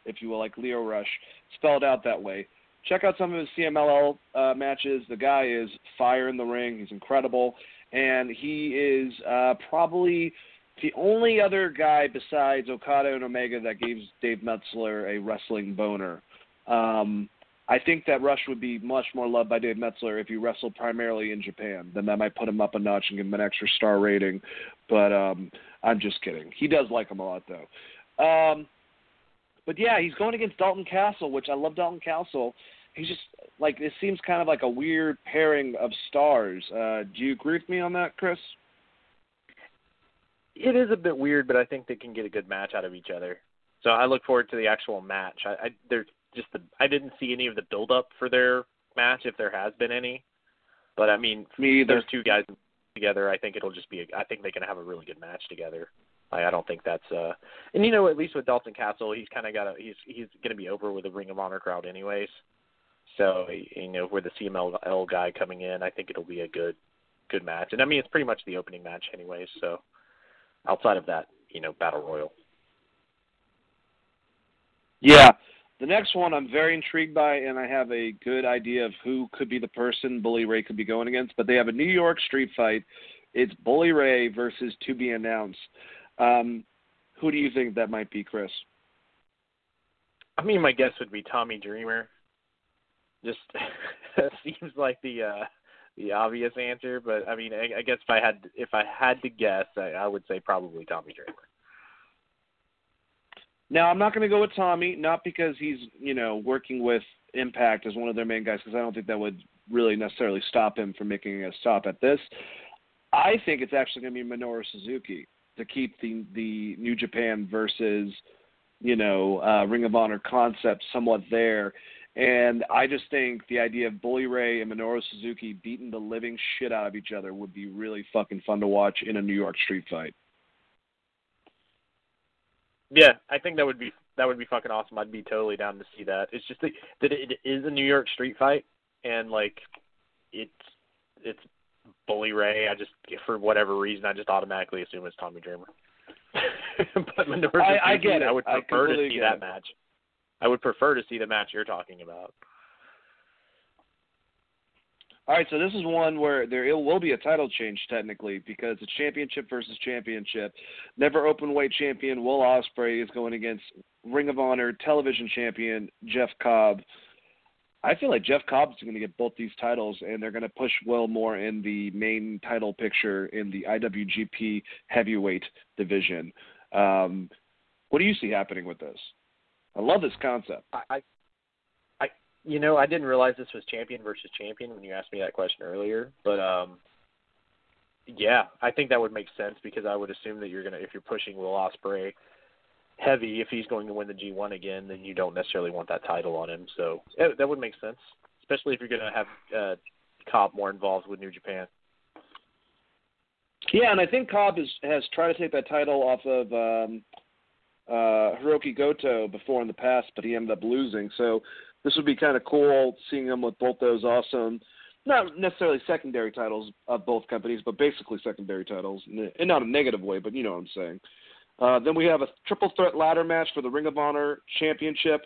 if you will, like Lio Rush, spelled out that way. Check out some of his CMLL uh, matches. The guy is fire in the ring. He's incredible, and he is uh, probably the only other guy besides Okada and Omega that gives Dave Meltzer a wrestling boner. Um, I think that Rush would be much more loved by Dave Meltzer if he wrestled primarily in Japan. Then that might put him up a notch and give him an extra star rating. But um, I'm just kidding. He does like him a lot though. Um, but yeah, he's going against Dalton Castle, which I love Dalton Castle. He's just like it seems kind of like a weird pairing of stars. Uh, do you agree with me on that, Chris? It is a bit weird, but I think they can get a good match out of each other. So I look forward to the actual match. I, I there just the I didn't see any of the build up for their match if there has been any. But I mean, me either. Those two guys together, I think it'll just be. A, I think they can have a really good match together. I, I don't think that's uh and you know at least with Dalton Castle, he's kind of got a he's he's going to be over with a Ring of Honor crowd anyways. So you know with the CMLL guy coming in, I think it'll be a good good match. And I mean it's pretty much the opening match anyway. So outside of that, you know, battle royal. Yeah, the next one I'm very intrigued by, and I have a good idea of who could be the person Bully Ray could be going against. But they have a New York street fight. It's Bully Ray versus to be announced. Um, who do you think that might be, Chris? I mean, my guess would be Tommy Dreamer. Just seems like the uh, the obvious answer, but I mean, I, I guess if I had if I had to guess, I, I would say probably Tommy Dreamer. Now, I'm not going to go with Tommy, not because he's, you know, working with Impact as one of their main guys, because I don't think that would really necessarily stop him from making a stop at this. I think it's actually going to be Minoru Suzuki to keep the the New Japan versus, you know, uh, Ring of Honor concept somewhat there. And I just think the idea of Bully Ray and Minoru Suzuki beating the living shit out of each other would be really fucking fun to watch in a New York street fight. Yeah, I think that would be that would be fucking awesome. I'd be totally down to see that. It's just that, that it is a New York street fight, and like it's it's Bully Ray. I just for whatever reason I just automatically assume it's Tommy Dreamer. but Minoru I, I get it. I would prefer I to see that match. I would prefer to see the match you're talking about. All right, so this is one where there will be a title change technically because it's championship versus championship. Never open weight champion Will Ospreay is going against Ring of Honor television champion Jeff Cobb. I feel like Jeff Cobb is going to get both these titles, and they're going to push Will more in the main title picture in the IWGP Heavyweight division. Um, what do you see happening with this? I love this concept. I, I, you know, I didn't realize this was champion versus champion when you asked me that question earlier, but um, yeah, I think that would make sense because I would assume that you're gonna, if you're pushing Will Ospreay heavy, if he's going to win the G1 again, then you don't necessarily want that title on him. So yeah, that would make sense, especially if you're going to have uh, Cobb more involved with New Japan. Yeah, and I think Cobb is, has tried to take that title off of um, uh, Hiroki Goto before in the past, but he ended up losing. So this would be kind of cool seeing him with both those awesome, not necessarily secondary titles of both companies, but basically secondary titles, and not a negative way, but you know what I'm saying. Uh, then we have a triple threat ladder match for the Ring of Honor Championship.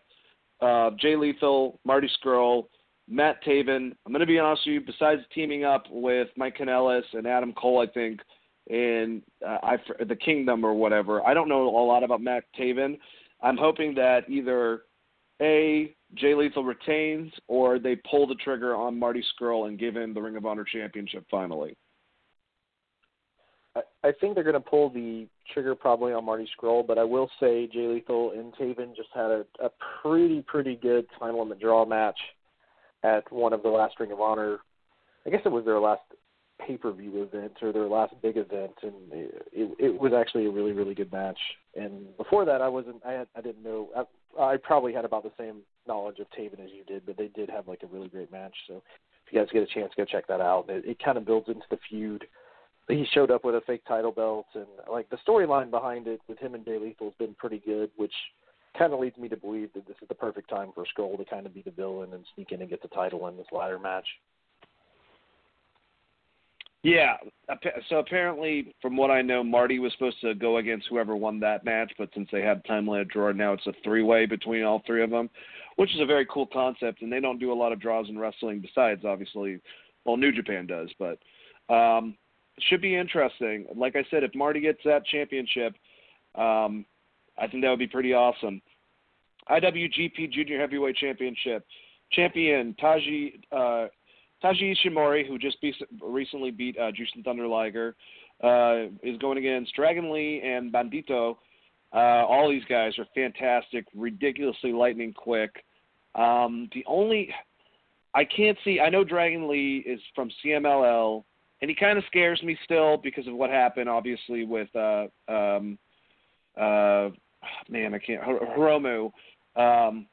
Uh, Jay Lethal, Marty Scurll, Matt Taven. I'm going to be honest with you. Besides teaming up with Mike Kanellis and Adam Cole, I think in uh, I, the Kingdom or whatever, I don't know a lot about Matt Taven. I'm hoping that either a Jay Lethal retains or they pull the trigger on Marty Scurll and give him the Ring of Honor Championship finally. I think they're going to pull the trigger probably on Marty Scurll, but I will say Jay Lethal and Taven just had a, a pretty pretty good time limit draw match at one of the last Ring of Honor. I guess it was their last pay per view event or their last big event, and it, it, it was actually a really really good match. And before that, I wasn't I had, I didn't know I, I probably had about the same knowledge of Taven as you did, but they did have like a really great match. So if you guys get a chance, go check that out. It, it kind of builds into the feud he showed up with a fake title belt, and like the storyline behind it with him and Jay Lethal has been pretty good, which kind of leads me to believe that this is the perfect time for Scurll to kind of be the villain and sneak in and get the title in this ladder match. Yeah, so apparently, from what I know, Marty was supposed to go against whoever won that match, but since they had time limit draw, now it's a three-way between all three of them, which is a very cool concept. And they don't do a lot of draws in wrestling, besides obviously, well, New Japan does, but um, should be interesting. Like I said, if Marty gets that championship, um, I think that would be pretty awesome. IWGP Junior Heavyweight Championship champion Taji uh, Taiji Ishimori, who just be, recently beat uh, Jushin Thunder Liger, uh, is going against Dragon Lee and Bandito. Uh, all these guys are fantastic, ridiculously lightning quick. Um, the only I can't see. I know Dragon Lee is from CMLL and he kind of scares me still because of what happened, obviously with uh, um, uh, man, I can't Hiromu. Um,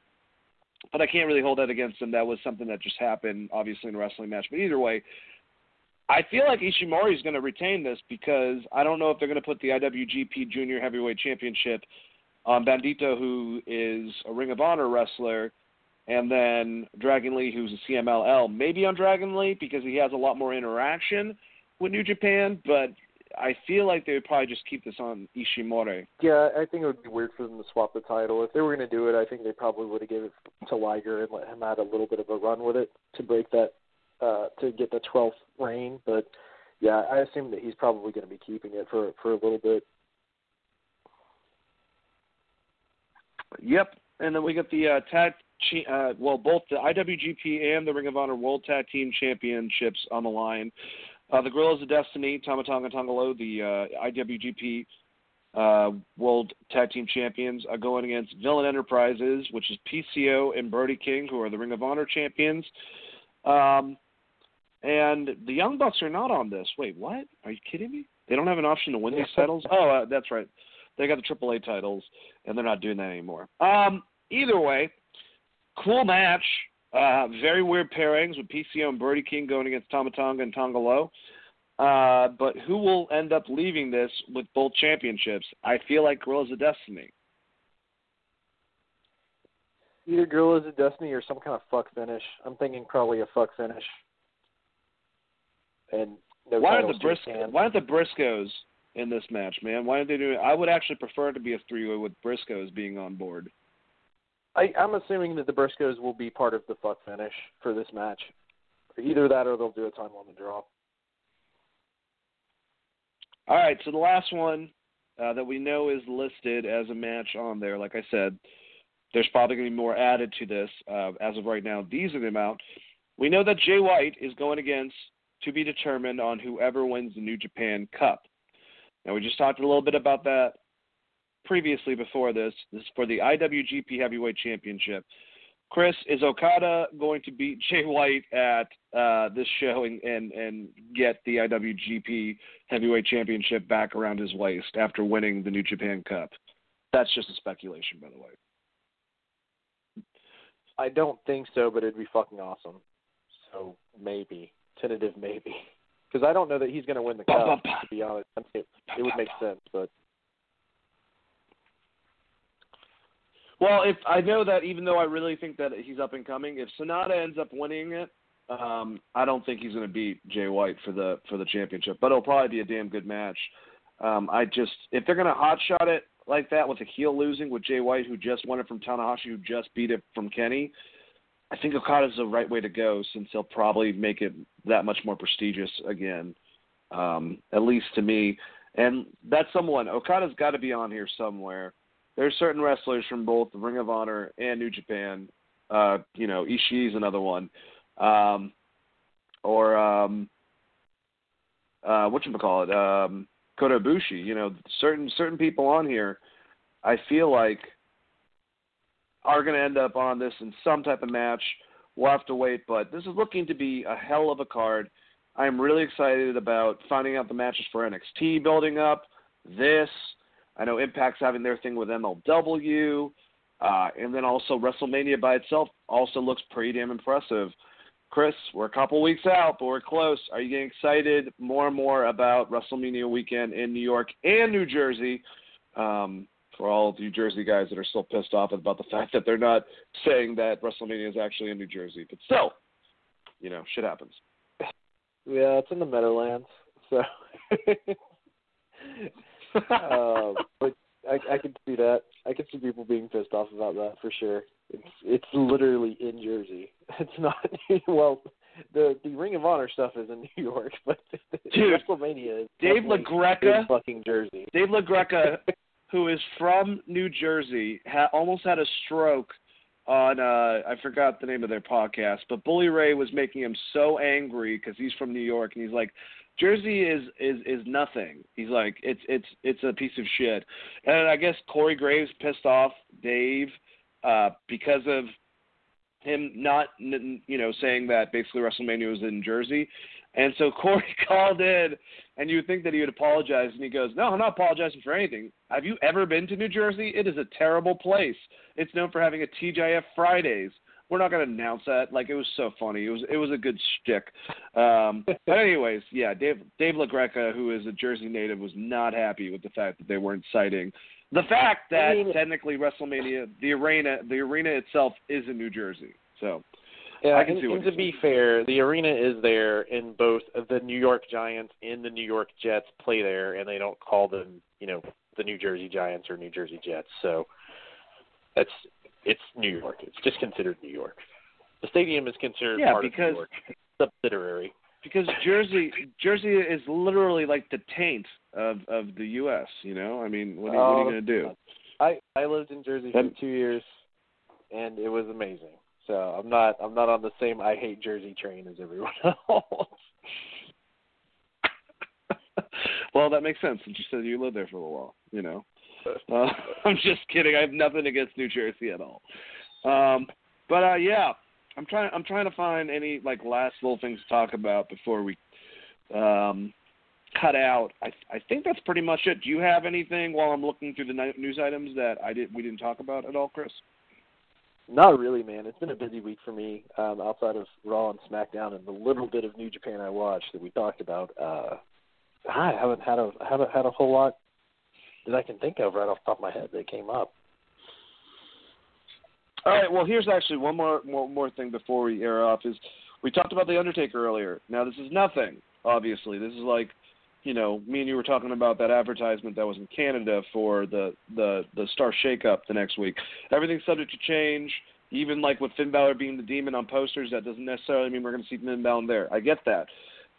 but I can't really hold that against him. That was something that just happened, obviously, in a wrestling match. But either way, I feel like Ishimori is going to retain this because I don't know if they're going to put the IWGP Junior Heavyweight Championship on Bandito, who is a Ring of Honor wrestler, and then Dragon Lee, who's a CMLL, maybe on Dragon Lee because he has a lot more interaction with New Japan, but I feel like they would probably just keep this on Ishimori. Yeah, I think it would be weird for them to swap the title. If they were going to do it, I think they probably would have given it to Liger and let him have a little bit of a run with it to break that, uh, to get the 12th reign. But yeah, I assume that he's probably going to be keeping it for for a little bit. Yep, and then we got the uh, tag uh, well, both the IWGP and the Ring of Honor World Tag Team Championships on the line. Uh, the Guerrillas of Destiny, Tama Tonga Tanga Loa, the uh, IWGP uh, World Tag Team Champions, are going against Villain Enterprises, which is PCO and Brody King, who are the Ring of Honor Champions. Um, and the Young Bucks are not on this. Wait, what? Are you kidding me? They don't have an option to win these titles? Oh, uh, that's right. They got the AAA titles, and they're not doing that anymore. Um, either way, cool match. Uh, very weird pairings with PCO and Brody King going against Tama Tonga and Tanga Loa. Uh, but who will end up leaving this with both championships? I feel like Guerrillas of Destiny. Either Guerrillas of Destiny or some kind of fuck finish. I'm thinking probably a fuck finish. And no why aren't the Briscoes? Why aren't the Briscoes in this match, man? Why aren't they doing? I would actually prefer it to be a three-way with Briscoes being on board. I, I'm assuming that the Briscoes will be part of the fuck finish for this match. Either that or they'll do a time limit draw. All right, so the last one uh, that we know is listed as a match on there, like I said, there's probably going to be more added to this. Uh, as of right now, these are the amount. We know that Jay White is going against to be determined on whoever wins the New Japan Cup. Now, we just talked a little bit about that previously before this. This is for the IWGP Heavyweight Championship. Chris, is Okada going to beat Jay White at uh, this show and, and, and get the IWGP Heavyweight Championship back around his waist after winning the New Japan Cup? That's just a speculation, by the way. I don't think so, but it'd be fucking awesome. So maybe tentative, maybe because I don't know that he's going to win the cup. to be honest, I mean, it, it would make sense, but Well, if I know that even though I really think that he's up and coming, if Sanada ends up winning it, um, I don't think he's going to beat Jay White for the for the championship. But it'll probably be a damn good match. Um, I just if they're going to hotshot it like that with a heel losing with Jay White, who just won it from Tanahashi, who just beat it from Kenny, I think Okada's the right way to go since he'll probably make it that much more prestigious again, um, at least to me. And that's someone Okada's got to be on here somewhere there's certain wrestlers from both the Ring of Honor and New Japan. Uh, you know, Ishii's another one. Um, or um, uh, what you call it? Um, Kota Ibushi. You know, certain certain people on here, I feel like are going to end up on this in some type of match. We'll have to wait, but this is looking to be a hell of a card. I'm really excited about finding out the matches for NXT building up. This, I know Impact's having their thing with MLW, uh, and then also WrestleMania by itself also looks pretty damn impressive. Chris, we're a couple weeks out, but we're close. Are you getting excited more and more about WrestleMania weekend in New York and New Jersey? Um, for all of New Jersey guys that are still pissed off about the fact that they're not saying that WrestleMania is actually in New Jersey, but still, you know, shit happens. Yeah, it's in the Meadowlands, so. but I, can see that. I can see people being pissed off about that for sure. It's it's literally in Jersey. It's not well. The the Ring of Honor stuff is in New York, but Dude, WrestleMania is Dave LaGreca, in fucking Jersey. Dave LaGreca, who is from New Jersey, ha- almost had a stroke on uh I forgot the name of their podcast, but Bully Ray was making him so angry because he's from New York and he's like, Jersey is is is nothing. He's like it's it's it's a piece of shit. And I guess Corey Graves pissed off Dave uh because of him not you know saying that basically WrestleMania was in Jersey. And so Corey called in and you would think that he would apologize and he goes, "No, I'm not apologizing for anything. Have you ever been to New Jersey? It is a terrible place. It's known for having a TGIF Fridays." We're not going to announce that. Like it was so funny. It was it was a good shtick. Um, but anyways, yeah, Dave Dave LaGreca, who is a Jersey native, was not happy with the fact that they weren't citing the fact that I mean, technically WrestleMania, the arena, the arena itself is in New Jersey. So yeah, I can and, see what and to be saying. fair, the arena is there in both the New York Giants and the New York Jets play there, and they don't call them, you know, the New Jersey Giants or New Jersey Jets. So that's it's New York. It's just considered New York. The stadium is considered Yeah, part because- of New York, subsidiary. because Jersey Jersey is literally like the taint of of the U.S. You know, I mean, what are, you- what are you Oh, going to do? I I lived in Jersey for two years, and it was amazing. So I'm not I'm not on the same I hate Jersey train as everyone else. well, that makes sense since you said you lived there for a little while. You know, uh, I'm just kidding. I have nothing against New Jersey at all. Um, but uh, yeah, I'm trying. I'm trying to find any like last little things to talk about before we um, cut out. I I think that's pretty much it. Do you have anything while I'm looking through the news items that I did we didn't talk about at all, Chris? Not really, man. It's been a busy week for me. Um, outside of Raw and SmackDown and the little bit of New Japan I watched that we talked about, uh, I haven't had a haven't had a whole lot that I can think of right off the top of my head that came up. All right. Well, here's actually one more, more more thing before we air off. Is we talked about the Undertaker earlier. Now this is nothing. Obviously, this is like, you know, me and you were talking about that advertisement that was in Canada for the the the Star Shakeup the next week. Everything's subject to change. Even like with Finn Balor being the demon on posters, that doesn't necessarily mean we're going to see Finn Balor there. I get that,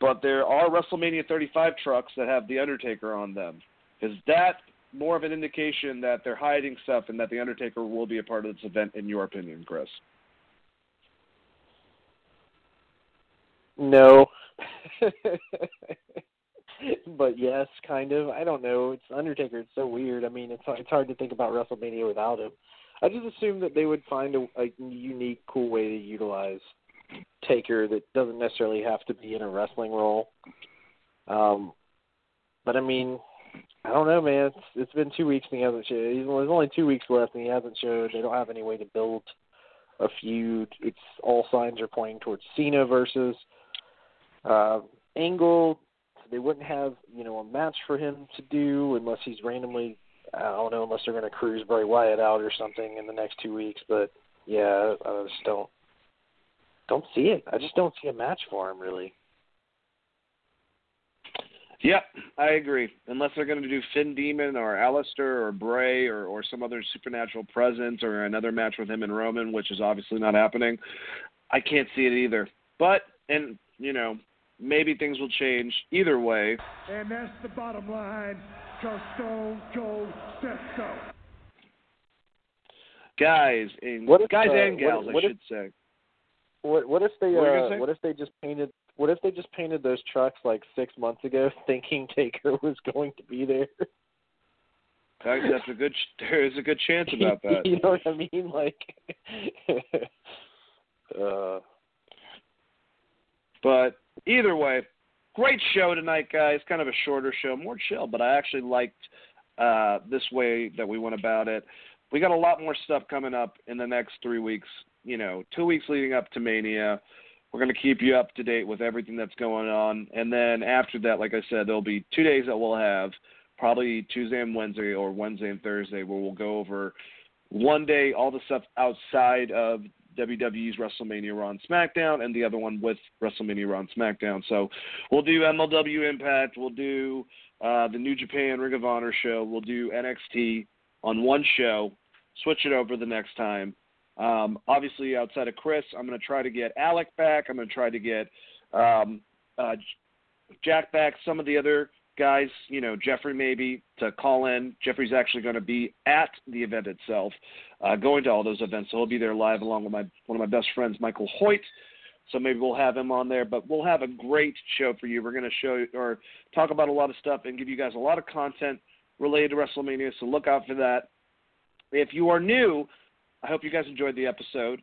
but there are WrestleMania 35 trucks that have the Undertaker on them. Is that more of an indication that they're hiding stuff and that the Undertaker will be a part of this event, in your opinion, Chris? No. but yes, kind of. I don't know. It's Undertaker. It's so weird. I mean, it's it's hard to think about WrestleMania without him. I just assume that they would find a, a unique, cool way to utilize Taker that doesn't necessarily have to be in a wrestling role. Um, but I mean, I don't know, man. It's it's been two weeks and he hasn't showed. He's, There's only two weeks left and he hasn't showed. They don't have any way to build a feud. It's all signs are pointing towards Cena versus uh, Angle. They wouldn't have you know a match for him to do unless he's randomly. I don't know unless they're going to cruise Bray Wyatt out or something in the next two weeks. But yeah, I just don't don't see it. I just don't see a match for him really. Yep, I agree. Unless they're going to do Finn Demon or Aleister or Bray or, or some other supernatural presence or another match with him and Roman, which is obviously not happening, I can't see it either. But, and, you know, maybe things will change either way. And that's the bottom line, because Stone Cold said so. Guys, and What if, guys uh, and gals, what- what I if- should say. What what if they What were you gonna uh what if they just painted what if they just painted those trucks like six months ago thinking Taker was going to be there? That's a good. There is a good chance about that. you know what I mean? Like uh But either way, great show tonight, guys. Kind of a shorter show, more chill, but I actually liked uh, this way that we went about it. We got a lot more stuff coming up in the next three weeks. You know, two weeks leading up to Mania. We're going to keep you up to date with everything that's going on. And then after that, like I said, there'll be two days that we'll have, probably Tuesday and Wednesday or Wednesday and Thursday, where we'll go over one day all the stuff outside of WWE's WrestleMania Raw and SmackDown, and the other one with WrestleMania Raw and SmackDown. So we'll do MLW Impact, we'll do uh, the New Japan Ring of Honor show, we'll do NXT on one show, switch it over the next time. Um, obviously, outside of Chris, I'm going to try to get Alec back. I'm going to try to get um, uh, Jack back. Some of the other guys, you know, Jeffrey maybe to call in. Jeffrey's actually going to be at the event itself, uh, going to all those events. So he'll be there live along with my one of my best friends, Michael Hoyt. So maybe we'll have him on there. But we'll have a great show for you. We're going to show or talk about a lot of stuff and give you guys a lot of content related to WrestleMania. So look out for that. If you are new, I hope you guys enjoyed the episode.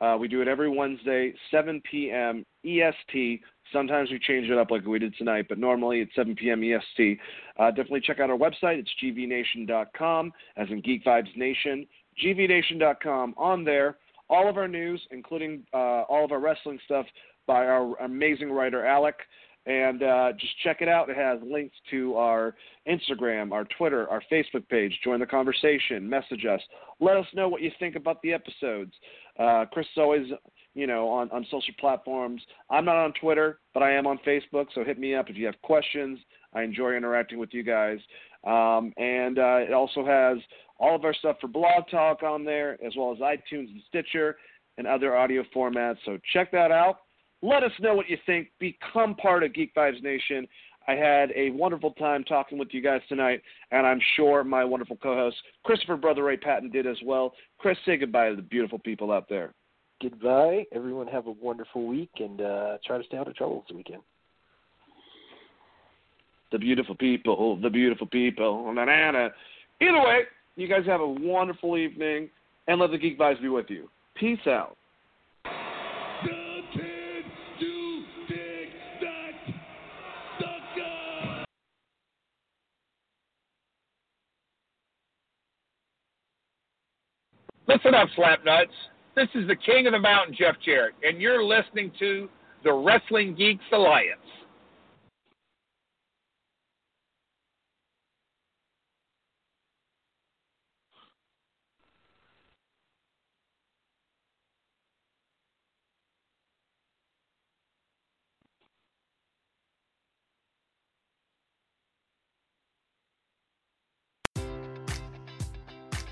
Uh, we do it every Wednesday, 7 p.m. EST. Sometimes we change it up like we did tonight, but normally it's 7 p.m. EST. Uh, definitely check out our website. It's gvnation.com, as in Geek Vibes Nation. gvnation.com. On there, all of our news, including uh, all of our wrestling stuff by our amazing writer, Alec. And uh, just check it out. It has links to our Instagram, our Twitter, our Facebook page. Join the conversation. Message us. Let us know what you think about the episodes. Uh, Chris is always, you know, on, on social platforms. I'm not on Twitter, but I am on Facebook, so hit me up if you have questions. I enjoy interacting with you guys. Um, and uh, it also has all of our stuff for Blog Talk on there, as well as iTunes and Stitcher and other audio formats. So check that out. Let us know what you think. Become part of Geek Vibes Nation. I had a wonderful time talking with you guys tonight, and I'm sure my wonderful co-host Christopher Brother Ray Patton did as well. Chris, say goodbye to the beautiful people out there. goodbye. Everyone have a wonderful week and uh try to stay out of trouble this weekend. The beautiful people, the beautiful people. Na-na-na. Either way, you guys have a wonderful evening, and let the Geek Vibes be with you. Peace out. Listen up, Slapnuts. This is the king of the mountain, Jeff Jarrett, and you're listening to the Wrestling Geeks Alliance.